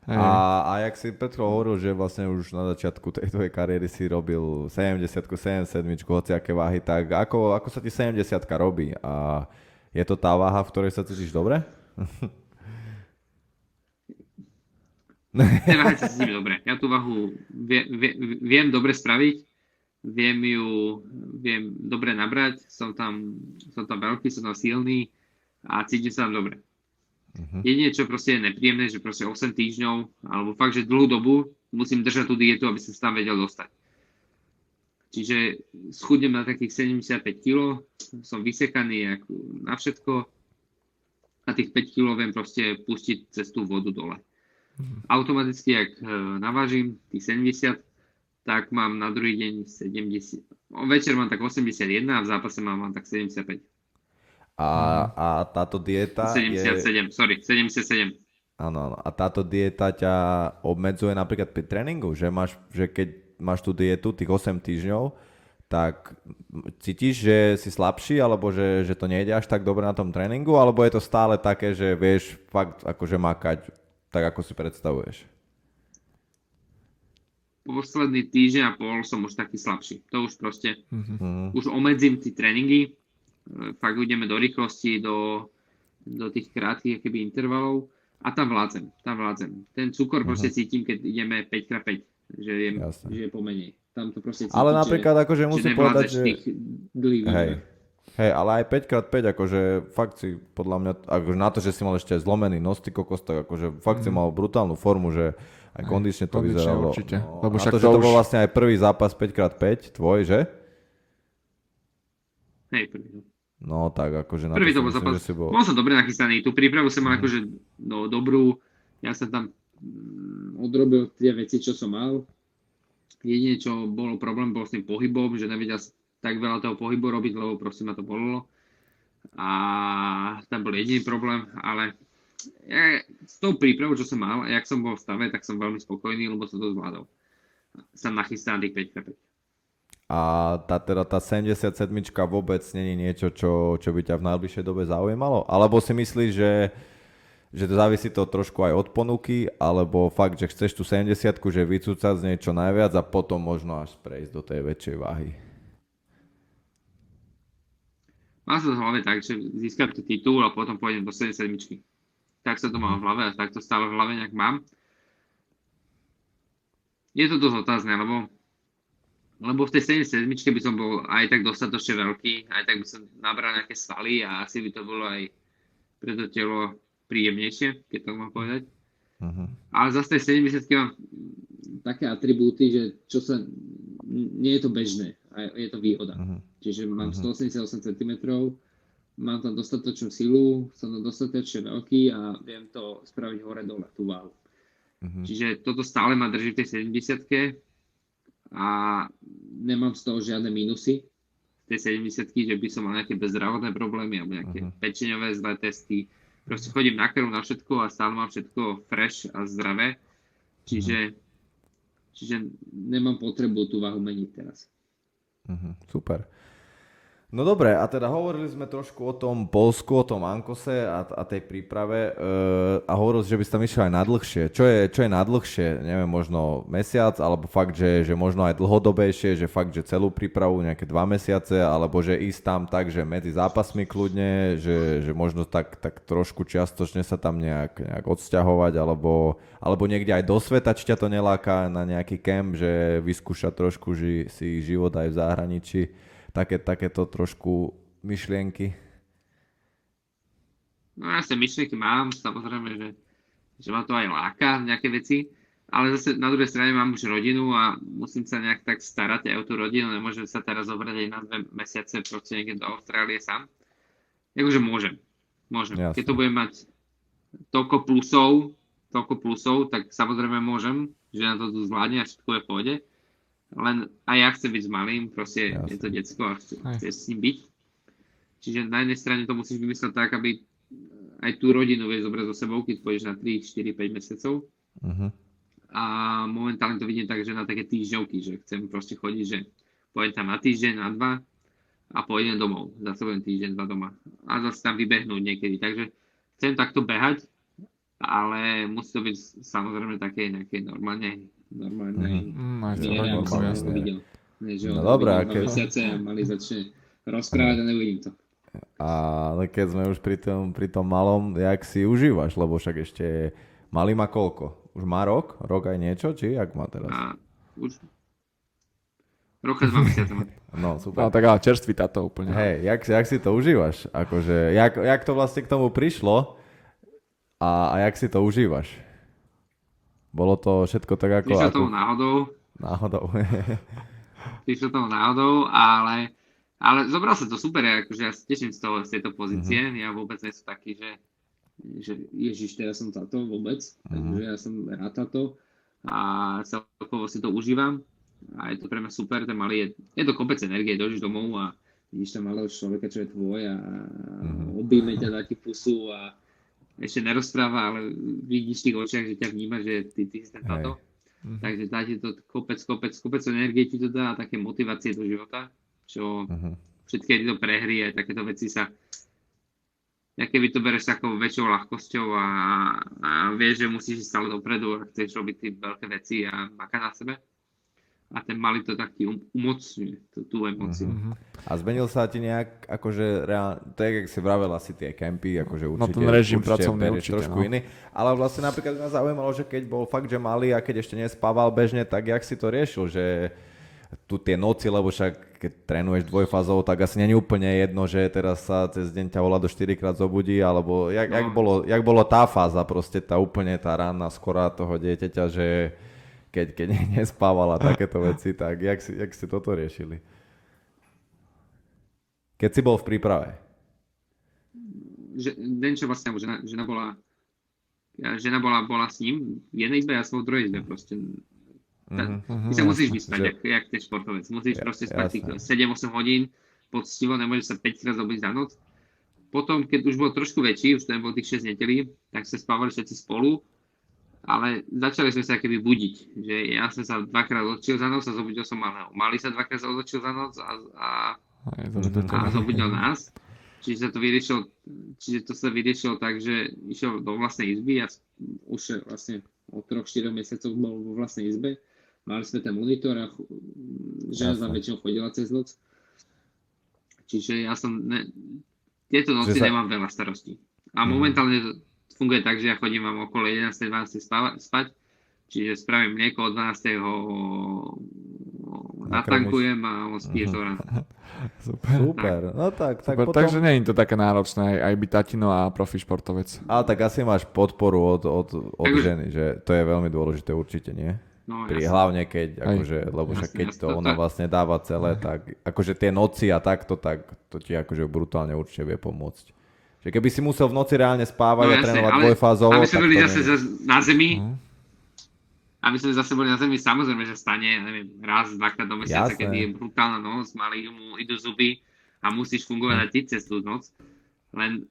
Hej. A, a jak si Petro hovoril, že vlastne už na začiatku tej tvojej kariéry si robil 70 77 hociaké váhy, tak ako, ako sa ti 70 robí? A je to tá váha, v ktorej sa cítiš dobre? váhe sa cítim dobre. Ja tú váhu vie, vie, viem dobre spraviť, viem ju viem dobre nabrať, som tam, som tam veľký, som tam silný a cítim sa tam dobre. Mhm. Jedine, čo proste je nepríjemné, že proste 8 týždňov, alebo fakt, že dlhú dobu musím držať tú dietu, aby som sa tam vedel dostať. Čiže schudnem na takých 75 kg, som vysekaný na všetko a tých 5 kg viem proste pustiť cez tú vodu dole. Automaticky, ak e, navážim tých 70, tak mám na druhý deň 70. O, večer mám tak 81 a v zápase mám, mám tak 75. A, a táto dieta je... 77, sorry, 77. Áno, áno. A táto dieta ťa obmedzuje napríklad pri tréningu? Že, máš, že keď máš tú dietu tých 8 týždňov, tak cítiš, že si slabší, alebo že, že to nejde až tak dobre na tom tréningu, alebo je to stále také, že vieš fakt akože makať tak, ako si predstavuješ? posledný týždeň a pol som už taký slabší. To už proste, Mhm. už omedzím tie tréningy, e, fakt ideme do rýchlosti, do, do tých krátkých keby intervalov a tam vládzem, tam vládzem. Ten cukor proste cítim, keď ideme 5x5, že je, Jasné. že je pomenej. Tam to proste cítim, Ale napríklad akože že, musím že povedať, že... Hej. Hej, ale aj 5x5, akože fakt si podľa mňa, akože na to, že si mal ešte aj zlomený nos, ty kokos, tak akože fakt si mal brutálnu formu, že aj kondične to kondične vyzeralo. určite. No, Lebo a však to, to že to už- bol vlastne aj prvý zápas 5x5 tvoj, že? Hej, prvý. no. No tak akože na Prvý to to bol myslím, zápas. že si bol... Bol som dobre nachystaný. Tú prípravu som mal Mhm. akože no, dobrú. Ja som tam mm, odrobil tie veci, čo som mal. Jedine, čo bolo problém, bol s tým pohybom, že nevedel tak veľa toho pohybu robiť, lebo proste ma to bolelo. A tam bol jediný problém, ale ja, s tou prípravou, čo som mal, a jak som bol v stave, tak som veľmi spokojný, lebo som to zvládol. Som nachystaný tých 5 A tá, teda tá 77 vôbec není niečo, čo, čo by ťa v najbližšej dobe zaujímalo? Alebo si myslíš, že, že to závisí to trošku aj od ponuky, alebo fakt, že chceš tú 70 že vycúcať z nej najviac a potom možno až prejsť do tej väčšej váhy? Mal som to v hlave tak, že získam ten titul a potom pôjdem do 77. Tak sa to mám v hlave a tak to stále v hlave nejak mám. Je to dosť otázne, lebo, lebo v tej 77 by som bol aj tak dostatočne veľký, aj tak by som nabral nejaké svaly a asi by to bolo aj pre to telo príjemnejšie, keď to mám povedať. Uh-huh. Ale zase tej 70 mám také atribúty, že čo sa, nie je to bežné a je to výhoda. Uh-huh. Čiže mám Mhm. 188 cm, mám tam dostatočnú silu, som tam dostatočne veľký a viem to spraviť hore-dole, tú váhu. Uh-huh. Čiže toto stále ma drží v tej 70 a nemám z toho žiadne minusy tej 70 že by som mal nejaké bezdravotné problémy alebo nejaké Mhm. pečeňové zlé testy. Proste chodím na krv na všetko a stále mám všetko fresh a zdravé. Čiže, čiže nemám potrebu tú váhu meniť teraz. Mhm, super. No dobre, a teda hovorili sme trošku o tom Polsku, o tom Ankose a, a tej príprave e, a hovoril si, že by si tam išiel aj nadlhšie. Čo je, čo je nadlhšie? Neviem, možno mesiac, alebo fakt, že, že možno aj dlhodobejšie, že fakt, že celú prípravu nejaké dva mesiace, alebo že ísť tam tak, že medzi zápasmi kľudne, že, že možno tak, tak trošku čiastočne sa tam nejak, nejak odsťahovať, alebo, alebo niekde aj do sveta, či ťa to neláka na nejaký kemp, že vyskúšať trošku ži, si život aj v zahraničí také, takéto trošku myšlienky? No ja sa myšlienky mám, samozrejme, že, že ma to aj láka nejaké veci, ale zase na druhej strane mám už rodinu a musím sa nejak tak starať aj o tú rodinu, nemôžem sa teraz zobrať aj na dve mesiace proste niekde do Austrálie sám. Jakože môžem, môžem. Jasne. Keď to budem mať toľko plusov, toľko plusov, tak samozrejme môžem, že na to tu zvládne a všetko je v pohode. Len aj ja chcem byť s malým, proste Jasne. je to decko a chce, Aj. chce s ním byť. Čiže na jednej strane to musíš vymyslieť tak, aby aj tú rodinu vieš zobrať so sebou, keď pôjdeš na 3, 4, 5 mesiacov. Mhm. A momentálne to vidím tak, že na také týždňovky, že chcem proste chodiť, že pôjdem tam na týždeň, na dva a pôjdem domov. Zase budem týždeň, dva doma. A zase tam vybehnúť niekedy. Takže chcem takto behať, ale musí to byť samozrejme také nejaké normálne, normálne Mm, aj rodinkou, aby som jasne. ho videl. Nie, že No dobré, vidím a dva keď- mesiace a mali začne rozprávať a neuvidím to. Ale keď sme už pri tom, pri tom malom, jak si užívaš, lebo však ešte malý má koľko? Už má rok? Rok aj niečo? Či jak má teraz? A už roka dva mesiace. No, No super. tak ale čerstvý táto úplne. Hej, jak, si- jak si to užívaš? Akože, jak, jak to vlastne k tomu prišlo a, a jak si to užívaš? Bolo to všetko tak ako... Prišlo tomu náhodou, náhodou. prišlo tomu náhodou, ale, ale zobral sa to super, akože ja sa teším z, toho, z tejto pozície, Mhm. ja vôbec nie som taký, že, že ježiš, teraz som táto vôbec, Mhm. takže ja som rád táto a celkovo si to užívam a je to pre mňa super, ten malý je, je to kopec energie, dojdeš domov a vidíš tam malého človeka, čo je tvoj a Mhm. objíme ťa, dá ti pusu a ešte nerozpráva, ale vidíš v tých očiach, že ťa vníma, že ty, ty si ten táto. Mhm. Takže dá ti to kopec, kopec, kopec energie ti to dá a také motivácie do života, čo Mhm. všetky tieto prehry a takéto veci sa keby to bereš takou väčšou ľahkosťou a, a vieš, že musíš ísť stále dopredu a chceš robiť tie veľké veci a makať na sebe. A ten malý to tak ti um, umocňuje, tú, tú emóciu. Mhm. A zmenil sa ti nejak, akože reálne, to je, jak si vravel asi tie kempy, akože No, určite, ten režim určite pracovný určite, trošku no. iný, ale vlastne napríklad mňa zaujímalo, že keď bol fakt, že malý a keď ešte nespával bežne, tak jak si to riešil, že tu tie noci, lebo však keď trénuješ dvojfázou, tak asi není úplne jedno, že teraz sa cez deň ťa volá do 4 krát zobudí, alebo jak, jak, No. bolo, jak bolo tá fáza, proste tá úplne tá ranná skorá toho dieťaťa, že keď, keď nespával a takéto veci, tak jak si, jak si toto riešili? Keď si bol v príprave. Že, den, čo vlastne, žena, žena bola žena bola, bola s ním v jednej izbe a ja som v druhej izbe proste. Ta, Mhm. ty sa musíš vyspať, Že- jak, jak ten športovec. Musíš Ja- proste spať tých jasné. 7-8 hodín poctivo, nemôžeš sa 5 krát zobudiť za noc. Potom, keď už bol trošku väčší, už to nebolo tých 6 nedelí, tak sa spávali všetci spolu, ale začali sme sa keby budiť. Že ja som sa dvakrát odčil za noc a zobudil som malého. Malý sa dvakrát odočil za noc a, a Aj, dobre, a zobudil nás. Čiže sa to vyriešilo, čiže to sa vyriešilo tak, že išiel do vlastnej izby a už vlastne od 3-4 mesiacov bol vo vlastnej izbe. Mali sme ten monitor a žena väčšinou chodila cez noc. Čiže ja som, ne, tieto noci sa- nemám veľa starostí. A Mhm. momentálne funguje tak, že ja chodím vám okolo 11-12 spáva- spať, čiže spravím mlieko od 12 natankujem a on spí do rána. Super. Super, no tak, tak Super, potom... Takže nie je to také náročné, aj, aj byť tatino a profi športovec. Ale tak asi máš podporu od, od, od Takže- ženy, že to je veľmi dôležité určite, nie? No, Pri, jasne. hlavne keď, Aj. akože, lebo však keď jasne, to ona vlastne dáva celé, tak akože tie noci a takto, tak to ti akože brutálne určite vie pomôcť. Že keby si musel v noci reálne spávať a No jasne, trénovať ale dvojfázovo, aby sme boli zase nie. na zemi, Mhm. aby sme zase boli na zemi, samozrejme, že stane, neviem, raz, dvakrát do mesiaca, Jasné. kedy je brutálna noc, malý mu idú zuby a musíš fungovať aj ty cez tú noc. Len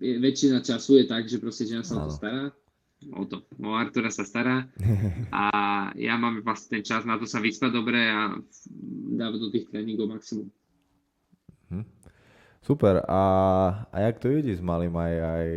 väčšina času je tak, že proste žena sa o to stará, o to, o Artura sa stará a ja mám vlastne ten čas na to sa vyspať dobre a dávať do tých tréningov maximum. Super, a, a jak to ide s malým? Aj, aj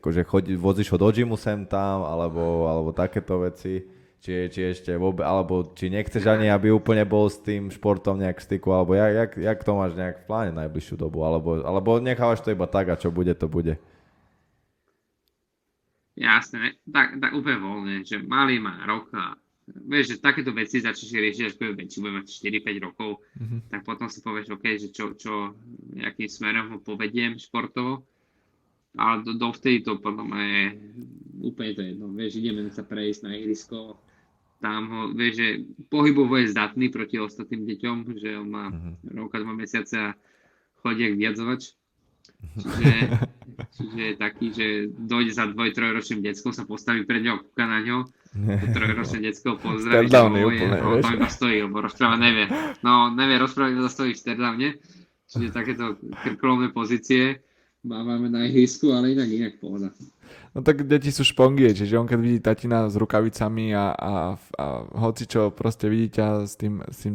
akože chodí, vozíš ho do gymu sem tam, alebo, alebo takéto veci, či, či ešte vôbec, alebo či nechceš ani, aby úplne bol s tým športom nejak v styku, alebo jak, jak, jak to máš nejak v pláne najbližšiu dobu, alebo, alebo nechávaš to iba tak a čo bude, to bude. Jasné, tak, tak úplne voľne, že malý má rok a vieš, že takéto veci začneš riešiť, až bude väčší, bude mať 4-5 rokov, Mhm. tak potom si povieš, OK, že čo, čo, akým smerom ho povediem športovo, ale do, dovtedy to potom je úplne to jedno, vieš, ideme sa prejsť na ihrisko, tam ho, vieš, že pohybovo je zdatný proti ostatným deťom, že on má Mhm. roka, dva mesiace a chodí jak viadzovač, Čiže, čiže je taký, že dojde za dvoj, trojročným deckom, sa postaví pred ňou, kúka na ňo, to trojročné decko pozdraví, ho úplne, no, to iba stojí, lebo rozprávať nevie. No, nevie rozprávať, iba stojí v Stardowne. Čiže takéto krkolomné pozície máme na ihrisku, ale inak inak pohoda. No tak deti sú špongie, čiže on keď vidí tatina s rukavicami a, a, a hoci čo proste vidí ťa s tým, s tým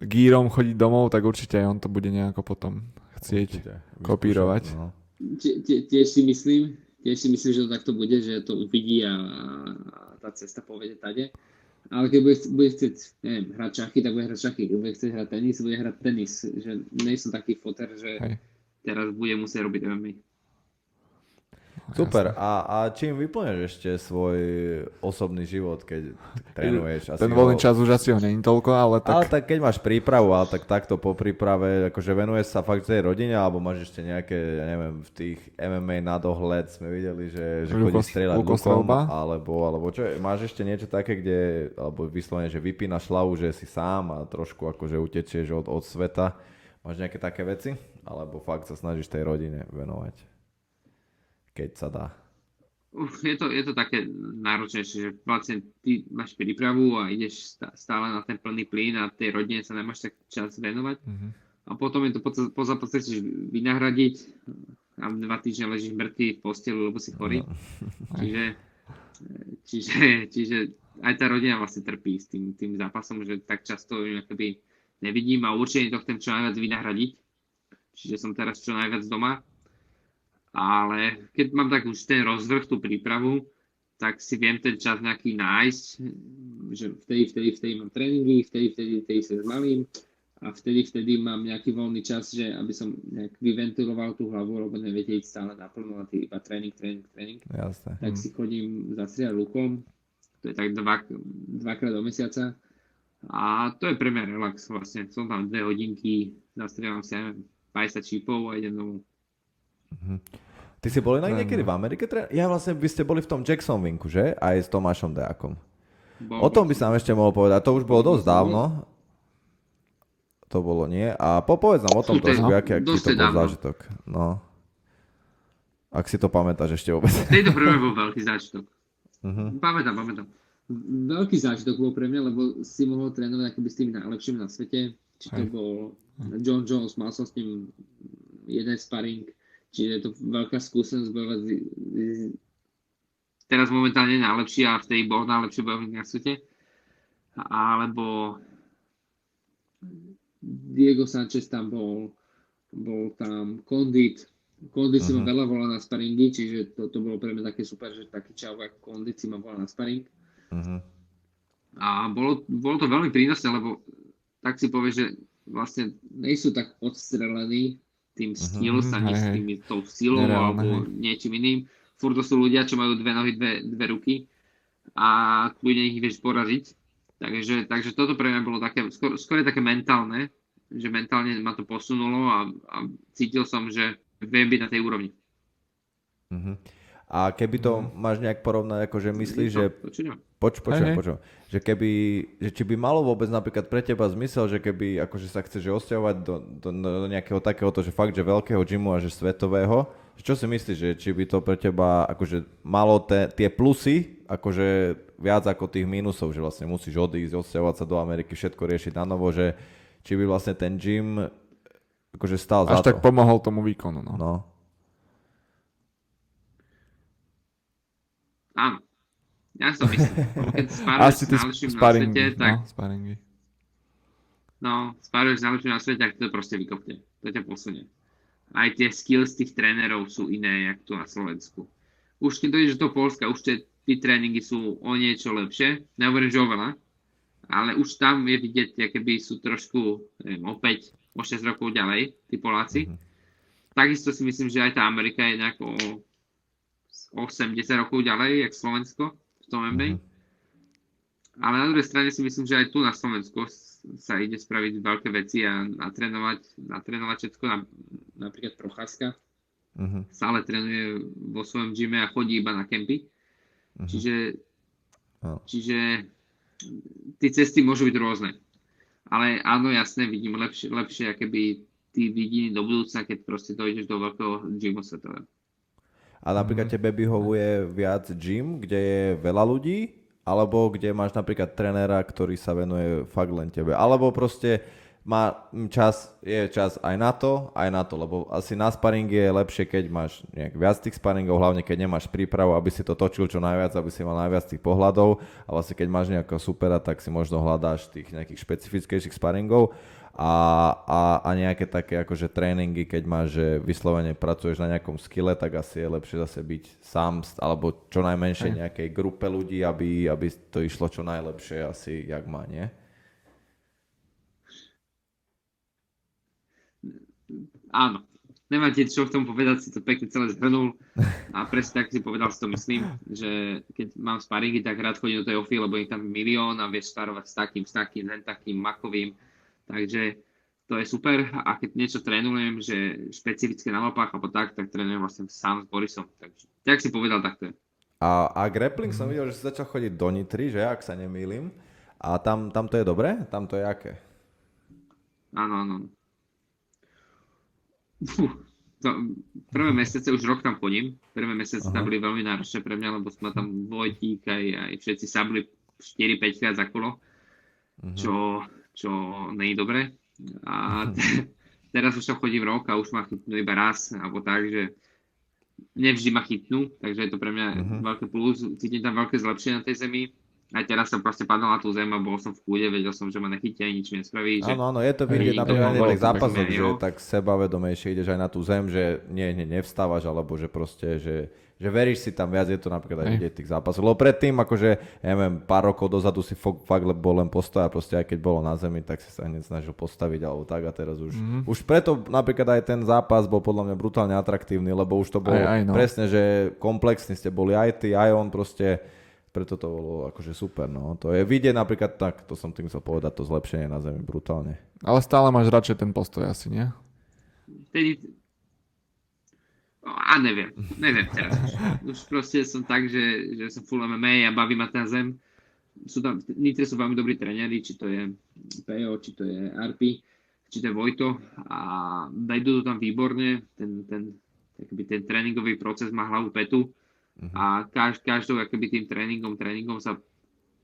gírom chodiť domov, tak určite aj on to bude nejako potom chcieť Určite. kopírovať. No. Tie- tie- Tiež si myslím, tiež si myslím, že to takto bude, že to uvidí a, a tá cesta povede tade. Ale keď bude, bude chcieť, neviem, hrať šachy, tak bude hrať šachy. Keď bude chcieť hrať tenis, bude hrať tenis. Že nie som taký foter, že Hej. teraz bude musieť robiť MMA. Super. A, a čím vyplňaš ešte svoj osobný život, keď trénuješ? Asi Ten voľný čas už asi ho není toľko, ale tak... Ale tak keď máš prípravu, ale tak takto po príprave, akože venuješ sa fakt tej rodine, alebo máš ešte nejaké, ja neviem, v tých MMA na dohľad sme videli, že, že chodíš strieľať lukom, alebo, alebo čo, máš ešte niečo také, kde, alebo vyslovene, že vypínaš hlavu, že si sám a trošku akože utečieš od, od sveta. Máš nejaké také veci? Alebo fakt sa snažíš tej rodine venovať? Keď sa dá. Je, to, je to také náročnejšie, že vlastne ty máš prípravu a ideš stá- stále na ten plný plyn a tej rodine sa nemáš tak čas venovať. Mhm. A potom je to po, po zápase chceš vynahradiť a dva týždne ležíš mŕtvý v posteli, lebo si chorý. Čiže, čiže, čiže aj tá rodina vlastne trpí s tým, tým zápasom, že tak často ju nevidím a určite to chcem čo najviac vynahradiť. Čiže som teraz čo najviac doma. Ale keď mám tak už ten rozvrh, tú prípravu, tak si viem ten čas nejaký nájsť, že vtedy, vtedy, vtedy mám tréningy, vtedy, vtedy, vtedy sa zmalím a vtedy, vtedy mám nejaký voľný čas, že aby som nejak vyventiloval tú hlavu, lebo neviete ísť stále naplno na iba tréning, tréning, tréning. Jasné. Tak si chodím zastriať lukom, to je tak dva, dvakrát do mesiaca a to je pre mňa relax vlastne. Som tam dve hodinky, zastrieľam si, neviem, 50 čípov a idem domov. Ty si boli Trénujem. niekedy v Amerike? tré- Ja vlastne, vy ste boli v tom Jacksonvinku, že? Aj s Tomášom Deakom. Bol, O tom by sa nám ešte mohol povedať. To už bolo dosť dávno. To bolo nie. A popovedz nám o tom trošku, no, aký, aký to bol dávno. zážitok. No. Ak si to pamätáš ešte vôbec. V tejto prvej bol veľký zážitok. Mhm. Pamätám, pamätám. Veľký zážitok bol pre mňa, lebo si mohol trénovať akoby s tými najlepšími na svete. Či to Hej. bol John Jones, mal som s ním jeden sparring, čiže je to veľká skúsenosť bojovať teraz momentálne najlepší a vtedy bol najlepší bojovník na svete. Alebo Diego Sanchez tam bol, bol tam Kondit. Kondit si ma Mhm. veľa volal na sparingy, čiže to, to bolo pre mňa také super, že taký čau ako Kondit si ma volal na sparing. Mhm. A bolo, bolo to veľmi prínosné, lebo tak si povieš, že vlastne nejsú tak odstrelení tým skills ani hej, s tými, tou silou Nereálne, alebo hej. niečím iným. Furt to sú ľudia, čo majú dve nohy, dve, dve ruky a kľudne ich vieš poraziť. Takže, takže toto pre mňa bolo také, skôr, skôr také mentálne, že mentálne ma to posunulo a, a cítil som, že viem byť na tej úrovni. Mhm. A keby to máš nejak porovnať, akože myslíš, že. Poč, Hej, hej. počujem. Že keby, že či by malo vôbec napríklad pre teba zmysel, že keby akože sa chceš osťahovať do, do, do nejakého takéhoto, že fakt, že veľkého gymu a že svetového, že čo si myslíš, že či by to pre teba akože malo te, tie plusy, akože viac ako tých mínusov, že vlastne musíš odísť, osťahovať sa do Ameriky, všetko riešiť na novo, že či by vlastne ten gym akože stál Až za tak to. pomohol tomu výkonu. No. No. Áno. Ja to myslím. Keď spáruješ Asi s najlepším na svete, tak No, sparingy. No, spáruješ s najlepším na svete, tak to proste vykopne. To ťa posunie. Aj tie skills tých trénerov sú iné, jak tu na Slovensku. Už keď dojdeš do Polska, už tie, tí tréningy sú o niečo lepšie. Nehovorím, že oveľa, ale už tam je vidieť, aké by sú trošku, neviem, o 5, o 6 rokov ďalej, tí Poláci. Mhm. Takisto si myslím, že aj tá Amerika je nejako 8-10 rokov ďalej, jak Slovensko v tom Mhm. MMA. Ale na druhej strane si myslím, že aj tu na Slovensku sa ide spraviť veľké veci a natrénovať, natrénovať všetko. Na, napríklad Procházka Mhm. stále trénuje vo svojom gyme a chodí iba na kempy. Mhm. Čiže, Áno. čiže tie cesty môžu byť rôzne. Ale áno, jasné, vidím lepšie, lepšie akéby ty vidiny do budúcna, keď proste dojdeš do veľkého gymu svetového. A napríklad Mhm. tebe vyhovuje viac gym, kde je veľa ľudí, alebo kde máš napríklad trénera, ktorý sa venuje fakt len tebe. Alebo proste má čas, je čas aj na to, aj na to, lebo asi na sparing je lepšie, keď máš nejak viac tých sparingov, hlavne keď nemáš prípravu, aby si to točil čo najviac, aby si mal najviac tých pohľadov a vlastne keď máš nejakého supera, tak si možno hľadáš tých nejakých špecifickejších sparingov a, a, a nejaké také akože tréningy, keď máš, že vyslovene pracuješ na nejakom skille, tak asi je lepšie zase byť sám, alebo čo najmenšie nejakej grupe ľudí, aby, aby to išlo čo najlepšie asi, jak má, nie? Áno. Nemáte čo v tom povedať, si to pekne celé zhrnul a presne tak si povedal, si to myslím, že keď mám sparingy, tak rád chodím do tej ofy, lebo je tam milión a vieš starovať s takým, s takým, len takým makovým, takže to je super a keď niečo trénujem, že špecifické na mapách alebo tak, tak trénujem vlastne sám s Borisom, takže tak si povedal, tak to je. A, a grappling som videl, že si začal chodiť do Nitry, že ak sa nemýlim. A tam, tam to je dobré? Tam to je aké? Áno, áno. Fú, to, prvé mesiace, už rok tam chodím, prvé mesiace tam boli veľmi náročné pre mňa, lebo sme tam Vojtík aj, aj všetci sa boli 4-5 krát za kolo, Mhm. čo, čo nie je dobré. A te, teraz už tam chodím rok a už ma chytnú iba raz, alebo tak, že nevždy ma chytnú, takže je to pre mňa Mhm. veľké plus, cítim tam veľké zlepšenie na tej zemi. Aj teraz som proste padol na tú zem a bol som v kúde, vedel som, že ma nechytia, nič mi nespraví. Že... Áno, áno, je to vidieť napríklad na tých zápasoch, že jo. tak sebavedomejšie ideš aj na tú zem, že nie, nie, nevstávaš, alebo že proste, že, že veríš si tam viac, je to napríklad aj vidieť tých zápasoch. Lebo predtým, akože, ja neviem, pár rokov dozadu si fakt, bol len postoj a proste aj keď bolo na zemi, tak si sa hneď snažil postaviť alebo tak a teraz už, Mhm. už preto napríklad aj ten zápas bol podľa mňa brutálne atraktívny, lebo už to bolo Aj- aj, no. presne, že komplexní ste boli aj ty, aj on proste, preto to bolo akože super, no. To je vidieť napríklad tak, to som tým chcel povedať, to zlepšenie na zemi brutálne. Ale stále máš radšej ten postoj asi, nie? Vtedy... No, a neviem, neviem teraz už. Proste som tak, že, že som full MMA a baví ma tá zem. Sú tam, Nitre sú veľmi dobrí tréneri, či to je PO, či to je Arpi, či to je Vojto a dajú to tam výborne. Ten, ten, ten tréningový proces má hlavu petu a kaž, každou akoby tým tréningom, tréningom sa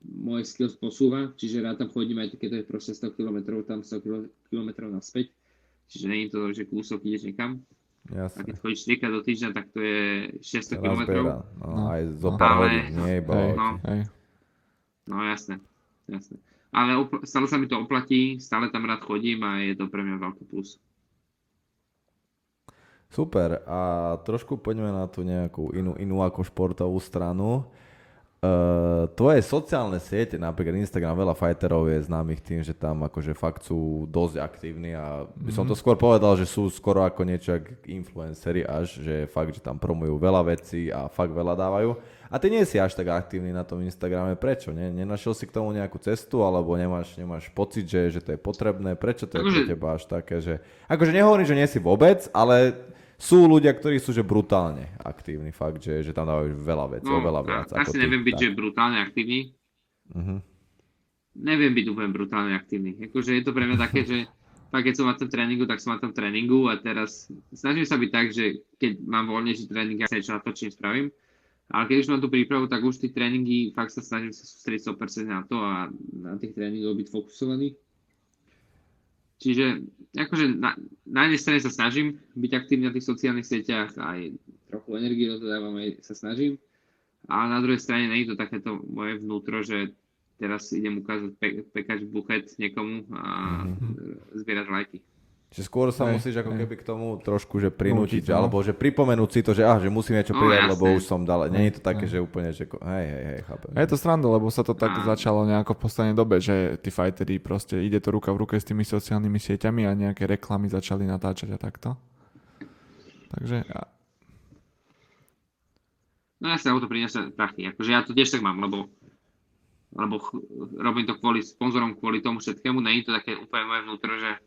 môj skills posúva, čiže rád tam chodím aj keď to je proste 100 km, tam 100 km naspäť. Čiže nie je to, že kúsok ideš niekam. A Jasne. keď chodíš 3 krát do týždňa, tak to je 600 Raz km. no, No. aj zo pár Ale- hodín, nie iba no. hej. No jasné, jasné. Ale opl- stále sa mi to oplatí, stále tam rád chodím a je to pre mňa veľký plus. Super, a trošku poďme na tú nejakú inú, inú ako športovú stranu. Uh, tvoje sociálne siete, napríklad Instagram, veľa fighterov je známych tým, že tam akože fakt sú dosť aktívni a by som to skôr povedal, že sú skoro ako niečo influencery až, že fakt, že tam promujú veľa vecí a fakt veľa dávajú. A ty nie si až tak aktívny na tom Instagrame, prečo? Ne? Nenašiel si k tomu nejakú cestu alebo nemáš, nemáš pocit, že, že to je potrebné? Prečo to je pre Akože- teba až také, že... Akože nehovorím, že nie si vôbec, ale sú ľudia, ktorí sú že brutálne aktívni, fakt, že, že tam dávajú veľa vecí, No, oveľa viac. asi ty. neviem byť, Tak. že brutálne aktívny. Mhm. Neviem byť úplne brutálne aktívny. Akože je to pre mňa také, že fakt, keď som na tom tréningu, tak som na tom tréningu a teraz snažím sa byť tak, že keď mám voľnejší tréning, ja sa niečo natočím, spravím. Ale keď už mám tú prípravu, tak už tie tréningy, fakt sa snažím sa sústrediť 100% na to a na tých tréningoch byť fokusovaný. Čiže akože na, na jednej strane sa snažím byť aktívny na tých sociálnych sieťach, aj trochu energie do toho dávam, aj sa snažím. Ale na druhej strane nie je to takéto moje vnútro, že teraz idem ukázať pe- pekať buchet niekomu a zbierať lajky. Čiže skôr sa Hej, musíš ako hej. keby k tomu trošku, že prinútiť, Nútiť, no. alebo že pripomenúť si to, že, ah, že musím niečo No, pridať, lebo už som dal. Je to také, Hej. že úplne, že hej, hej, hej, chápem. Je to sranda, lebo sa to tak Áno. začalo nejako v poslednej dobe, že tí fighteri proste ide to ruka v ruke s tými sociálnymi sieťami a nejaké reklamy začali natáčať a takto. Takže No ja sa o to prinesem prachy. Akože ja to tiež tak mám, lebo, lebo ch- robím to kvôli sponzorom, kvôli tomu všetkému. Není to také úplne moje vnútro, že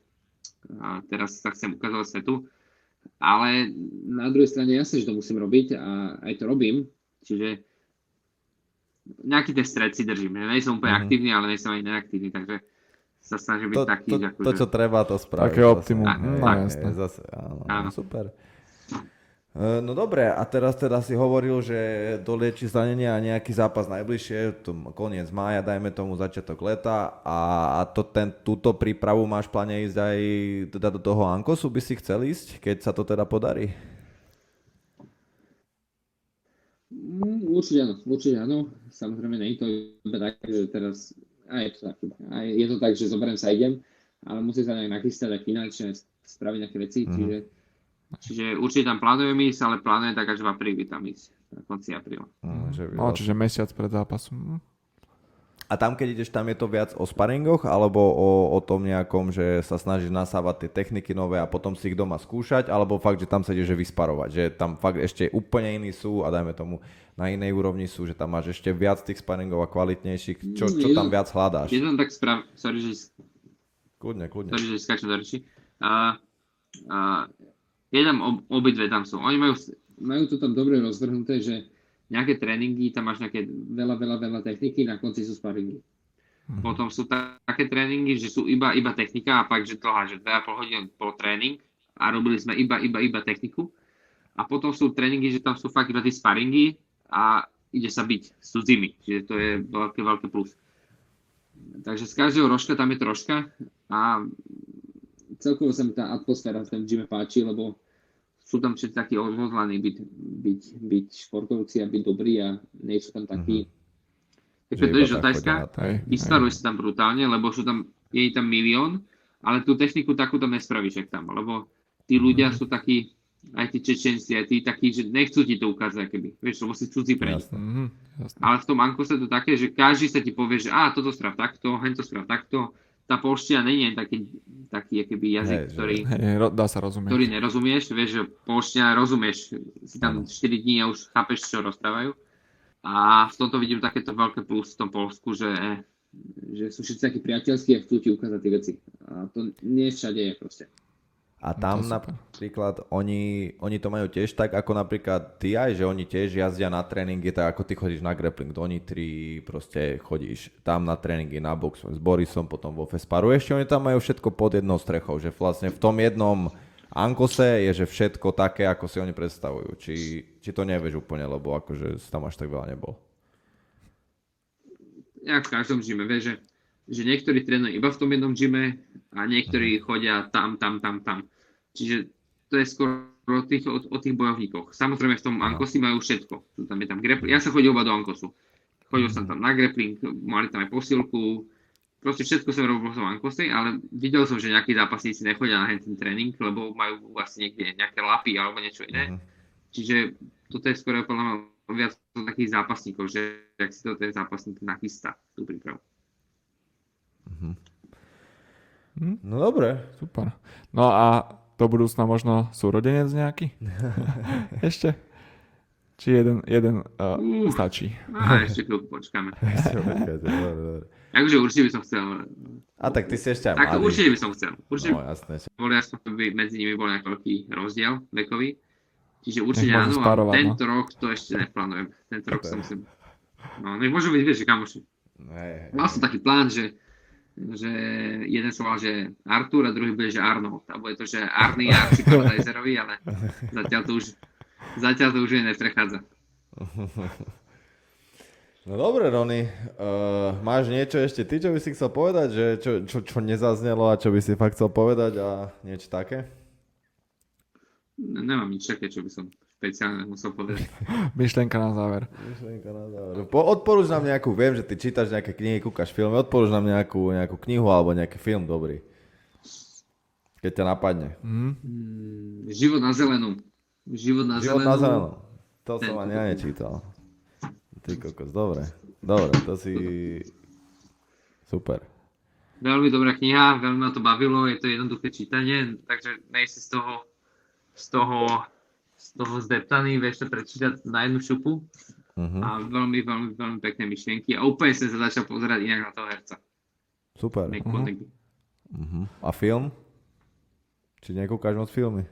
a teraz sa chcem ukázať svetu. Ale na druhej strane jasne, že to musím robiť a aj to robím. Čiže nejaký ten stred si držím. Nie som úplne Mhm. aktívny, ale nie som ani neaktívny. Takže sa snažím byť To, taký, to, že to, čo treba, to spraviť. Také optimum. Tak, No tak. jasné. Zase, áno, Áno. super. E, No dobre, a teraz teda si hovoril, že dolieči zranenie a nejaký zápas najbližšie, to koniec mája, dajme tomu začiatok leta a, a to, ten, túto prípravu máš v pláne ísť aj teda do toho Ankosu, by si chcel ísť, keď sa to teda podarí? Mm, určite áno, určite áno. Samozrejme, nie je to tak, že teraz, a je to tak, a je to tak, že zoberiem sa idem, ale musím sa nejak nachystať a finančne spraviť nejaké veci, Mhm. čiže, čiže určite tam plánujem ísť, ale plánujem tak až v apríli tam ísť, na konci apríla. Mm, že No, čiže mesiac pred zápasom. Hm. A tam, keď ideš, tam je to viac o sparingoch, alebo o, o tom nejakom, že sa snažíš nasávať tie techniky nové a potom si ich doma skúšať, alebo fakt, že tam sa ideš že vysparovať, že tam fakt ešte úplne iní sú a dajme tomu na inej úrovni sú, že tam máš ešte viac tých sparingov a kvalitnejších. Čo, čo Je tam viac hľadáš? Je tam tak sprav... Sorry, že, Kľudne, kľudne. sorry, že skáčem do reči. A, a, je tam ob, obidve tam sú. Oni majú, majú to tam dobre rozvrhnuté, že nejaké tréningy, tam máš nejaké veľa, veľa, veľa techniky, na konci sú sparingy. Potom sú ta- také tréningy, že sú iba, iba technika a fakt, že dlhá, že 2,5 hodiny bol tréning a robili sme iba, iba, iba techniku. A potom sú tréningy, že tam sú fakt iba tí sparingy a ide sa byť s cudzími, čiže to je veľké, veľké plus. Takže z každého rožka tam je troška a celkovo sa mi tá atmosféra v tom gyme páči, lebo sú tam všetci takí odhodlaní byť, byť, byť športovci a byť dobrí a nie sú tam takí. Že Takže to iba je tak žotajská. chodia na to. Hej, Vystaruje sa tam brutálne, lebo sú tam, je tam milión, ale tú techniku takú tam nespravíš, jak tam, lebo tí ľudia sú takí, aj tí Čečenci, aj tí takí, že nechcú ti to ukázať, keby, vieš, lebo si cudzí pre nich. Jasné. Mhm. Ale v tom Ankose je to také, že každý sa ti povie, že a toto sprav takto, hen to sprav takto. Tá polština je taký, taký akoby jazyk, Hej, ktorý, Hej, dá sa rozumieť. ktorý nerozumieš, vieš, že polština rozumieš, si tam 4 dní a už chápeš, čo rozprávajú. A v tomto vidím takéto veľké plus v tom Polsku, že, že sú všetci takí priateľskí a chcú ti ukázať tie veci. A to nie všade je proste. A tam To je super. napríklad oni, oni to majú tiež tak, ako napríklad ty aj, že oni tiež jazdia na tréningy, tak ako ty chodíš na grappling, oni tri proste chodíš tam na tréningy, na box s Borisom, potom vo Fesparu. Ešte oni tam majú všetko pod jednou strechou, že vlastne v tom jednom Ankose je, že všetko také, ako si oni predstavujú. Či, či to nevieš úplne, lebo akože tam až tak veľa nebol. Jak v každom gyme, vieš, že, že niektorí trénujú iba v tom jednom gyme a niektorí chodia tam, tam, tam, tam. Čiže to je skoro o tých, o, o tých bojovníkoch. Samozrejme v tom Ankosi majú všetko. Tam je tam grappling. Ja sa chodil iba do Ankosu. Chodil som tam na grappling, mali tam aj posilku, proste všetko som robil v tom Ankose, ale videl som, že nejakí zápasníci nechodia na ten tréning, lebo majú vlastne niekde nejaké lapy alebo niečo iné. Mhm. Čiže toto je skoro podľa mňa viac takých zápasníkov, že ak si to ten zápasník nachystá, tú prípravu. No dobre. Super. No a do budúcna možno súrodenec nejaký? Ešte? Či jeden, jeden uh, Uh. stačí? A ešte chvíľku počkáme. Počkajte, dobre, dobre. Takže určite by som chcel. A tak ty si ešte aj Tak mladý. určite by som chcel. Určite No jasné. boli aspoň, by medzi nimi bol nejaký rozdiel vekový. Čiže určite áno, a no. tento rok to ešte neplánujem. Tento rok Ok. som musím... No, nech môžu byť, vieš, že kamoši. Hej. Mal som taký plán, že, že jeden som mal, že Artur a druhý bude, že Arnold. A bude to, že Arny a Archie Paradiserovi, ale zatiaľ to už, zatiaľ to už je neprechádza. No dobre, Rony, uh, máš niečo ešte ty, čo by si chcel povedať, že čo, čo, čo nezaznelo a čo by si fakt chcel povedať a niečo také? Ne- Nemám nič také, čo by som špeciálne musel povedať. Myšlienka na záver. Myšlienka na záver. Po, odporúč nám nejakú, viem, že ty čítaš nejaké knihy, kúkaš filmy, odporúč nám nejakú, nejakú knihu alebo nejaký film dobrý. Keď ťa napadne. Mhm. Mm, Život na zelenú. Život na Život zelenú. na zeleno. To som ani ja nečítal. Ty kokos, dobre. Dobre, to si... Super. Veľmi dobrá kniha, veľmi ma to bavilo, je to jednoduché čítanie, takže nej si z toho, z toho, toho zdeptaný, vieš to prečítať na jednu šupu Mhm. a veľmi, veľmi, veľmi pekné myšlienky a úplne som sa začal pozerať inak na toho herca. Super. Monaghy. Mhm. A film? Či nekúkaš moc filmy?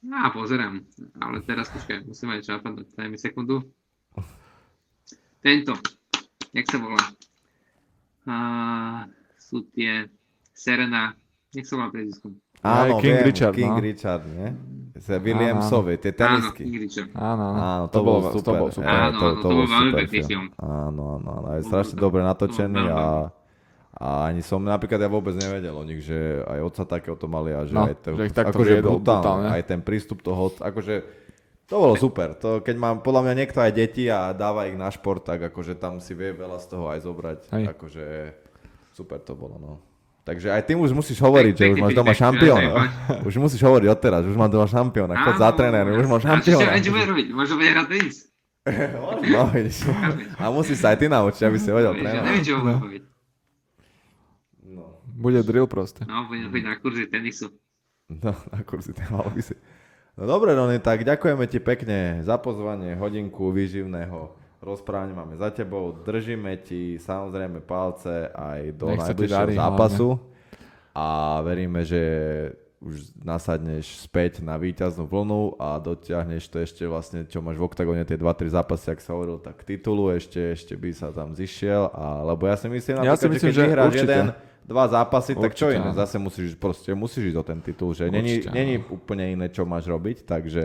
No a pozerám, ale teraz počkaj, musím aj čo napadnúť, daj mi sekundu. Tento, jak sa volá? A, sú tie Serena, nech som mal priezviskom. Áno, King viem, Richard, King no. Richard, nie? Z Williamsovi, tie tenisky. Áno, áno. Áno, to, to, bol super. to bol super. Áno, áno, to bol veľmi pekný film. Áno, áno, áno, je strašne dobre natočený a, a ani som, napríklad ja vôbec nevedel o nich, že aj otca takého to mali a že No, aj to, že akože viedol brutálne, brutálne. aj ten prístup toho, akože to bolo super. To, keď mám podľa mňa niekto aj deti a dáva ich na šport, tak akože tam si vie veľa z toho aj zobrať. Hej. Akože super to bolo, no. Takže aj ty už musíš hovoriť, že Pekný už máš doma šampióna. Už musíš hovoriť odteraz, už mám doma šampióna. Chod za tréner, už mám A čo, šampióna. bude robiť? Možno bude hrať tenis. No, vidíš. A musíš sa aj ty naučiť, aby si vedel Vieš, ja trénovať. neviem, čo bude robiť. No, Bude drill proste. No, bude robiť na kurzy tenisu. no, na ty mal by si. No dobre, Rony, tak ďakujeme ti pekne za pozvanie, hodinku výživného rozprávania máme za tebou. Držíme ti samozrejme palce aj do Nech najbližšieho zápasu. A veríme, že už nasadneš späť na víťaznú vlnu a dotiahneš to ešte vlastne, čo máš v oktagóne, tie 2-3 zápasy, ak sa hovoril, tak titulu ešte, ešte by sa tam zišiel. A, lebo ja si myslím, Ja si myslím, že keď že vyhráš určite. jeden, dva zápasy, tak čo Určite, iné? áno. Zase musíš, proste musíš ísť o ten titul, že není, Určite, není úplne iné, čo máš robiť, takže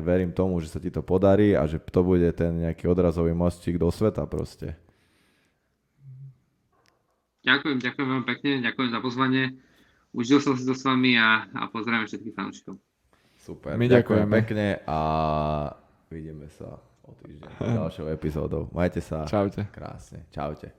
verím tomu, že sa ti to podarí a že to bude ten nejaký odrazový mostík do sveta proste. Ďakujem, ďakujem veľmi pekne, ďakujem za pozvanie. Užil som si to s vami a, a pozdravím všetkých fanúšikov. Super, My ďakujem pekne a vidíme sa o týždeň ďalšou epizódou. Majte sa Čaute. krásne. Čaute.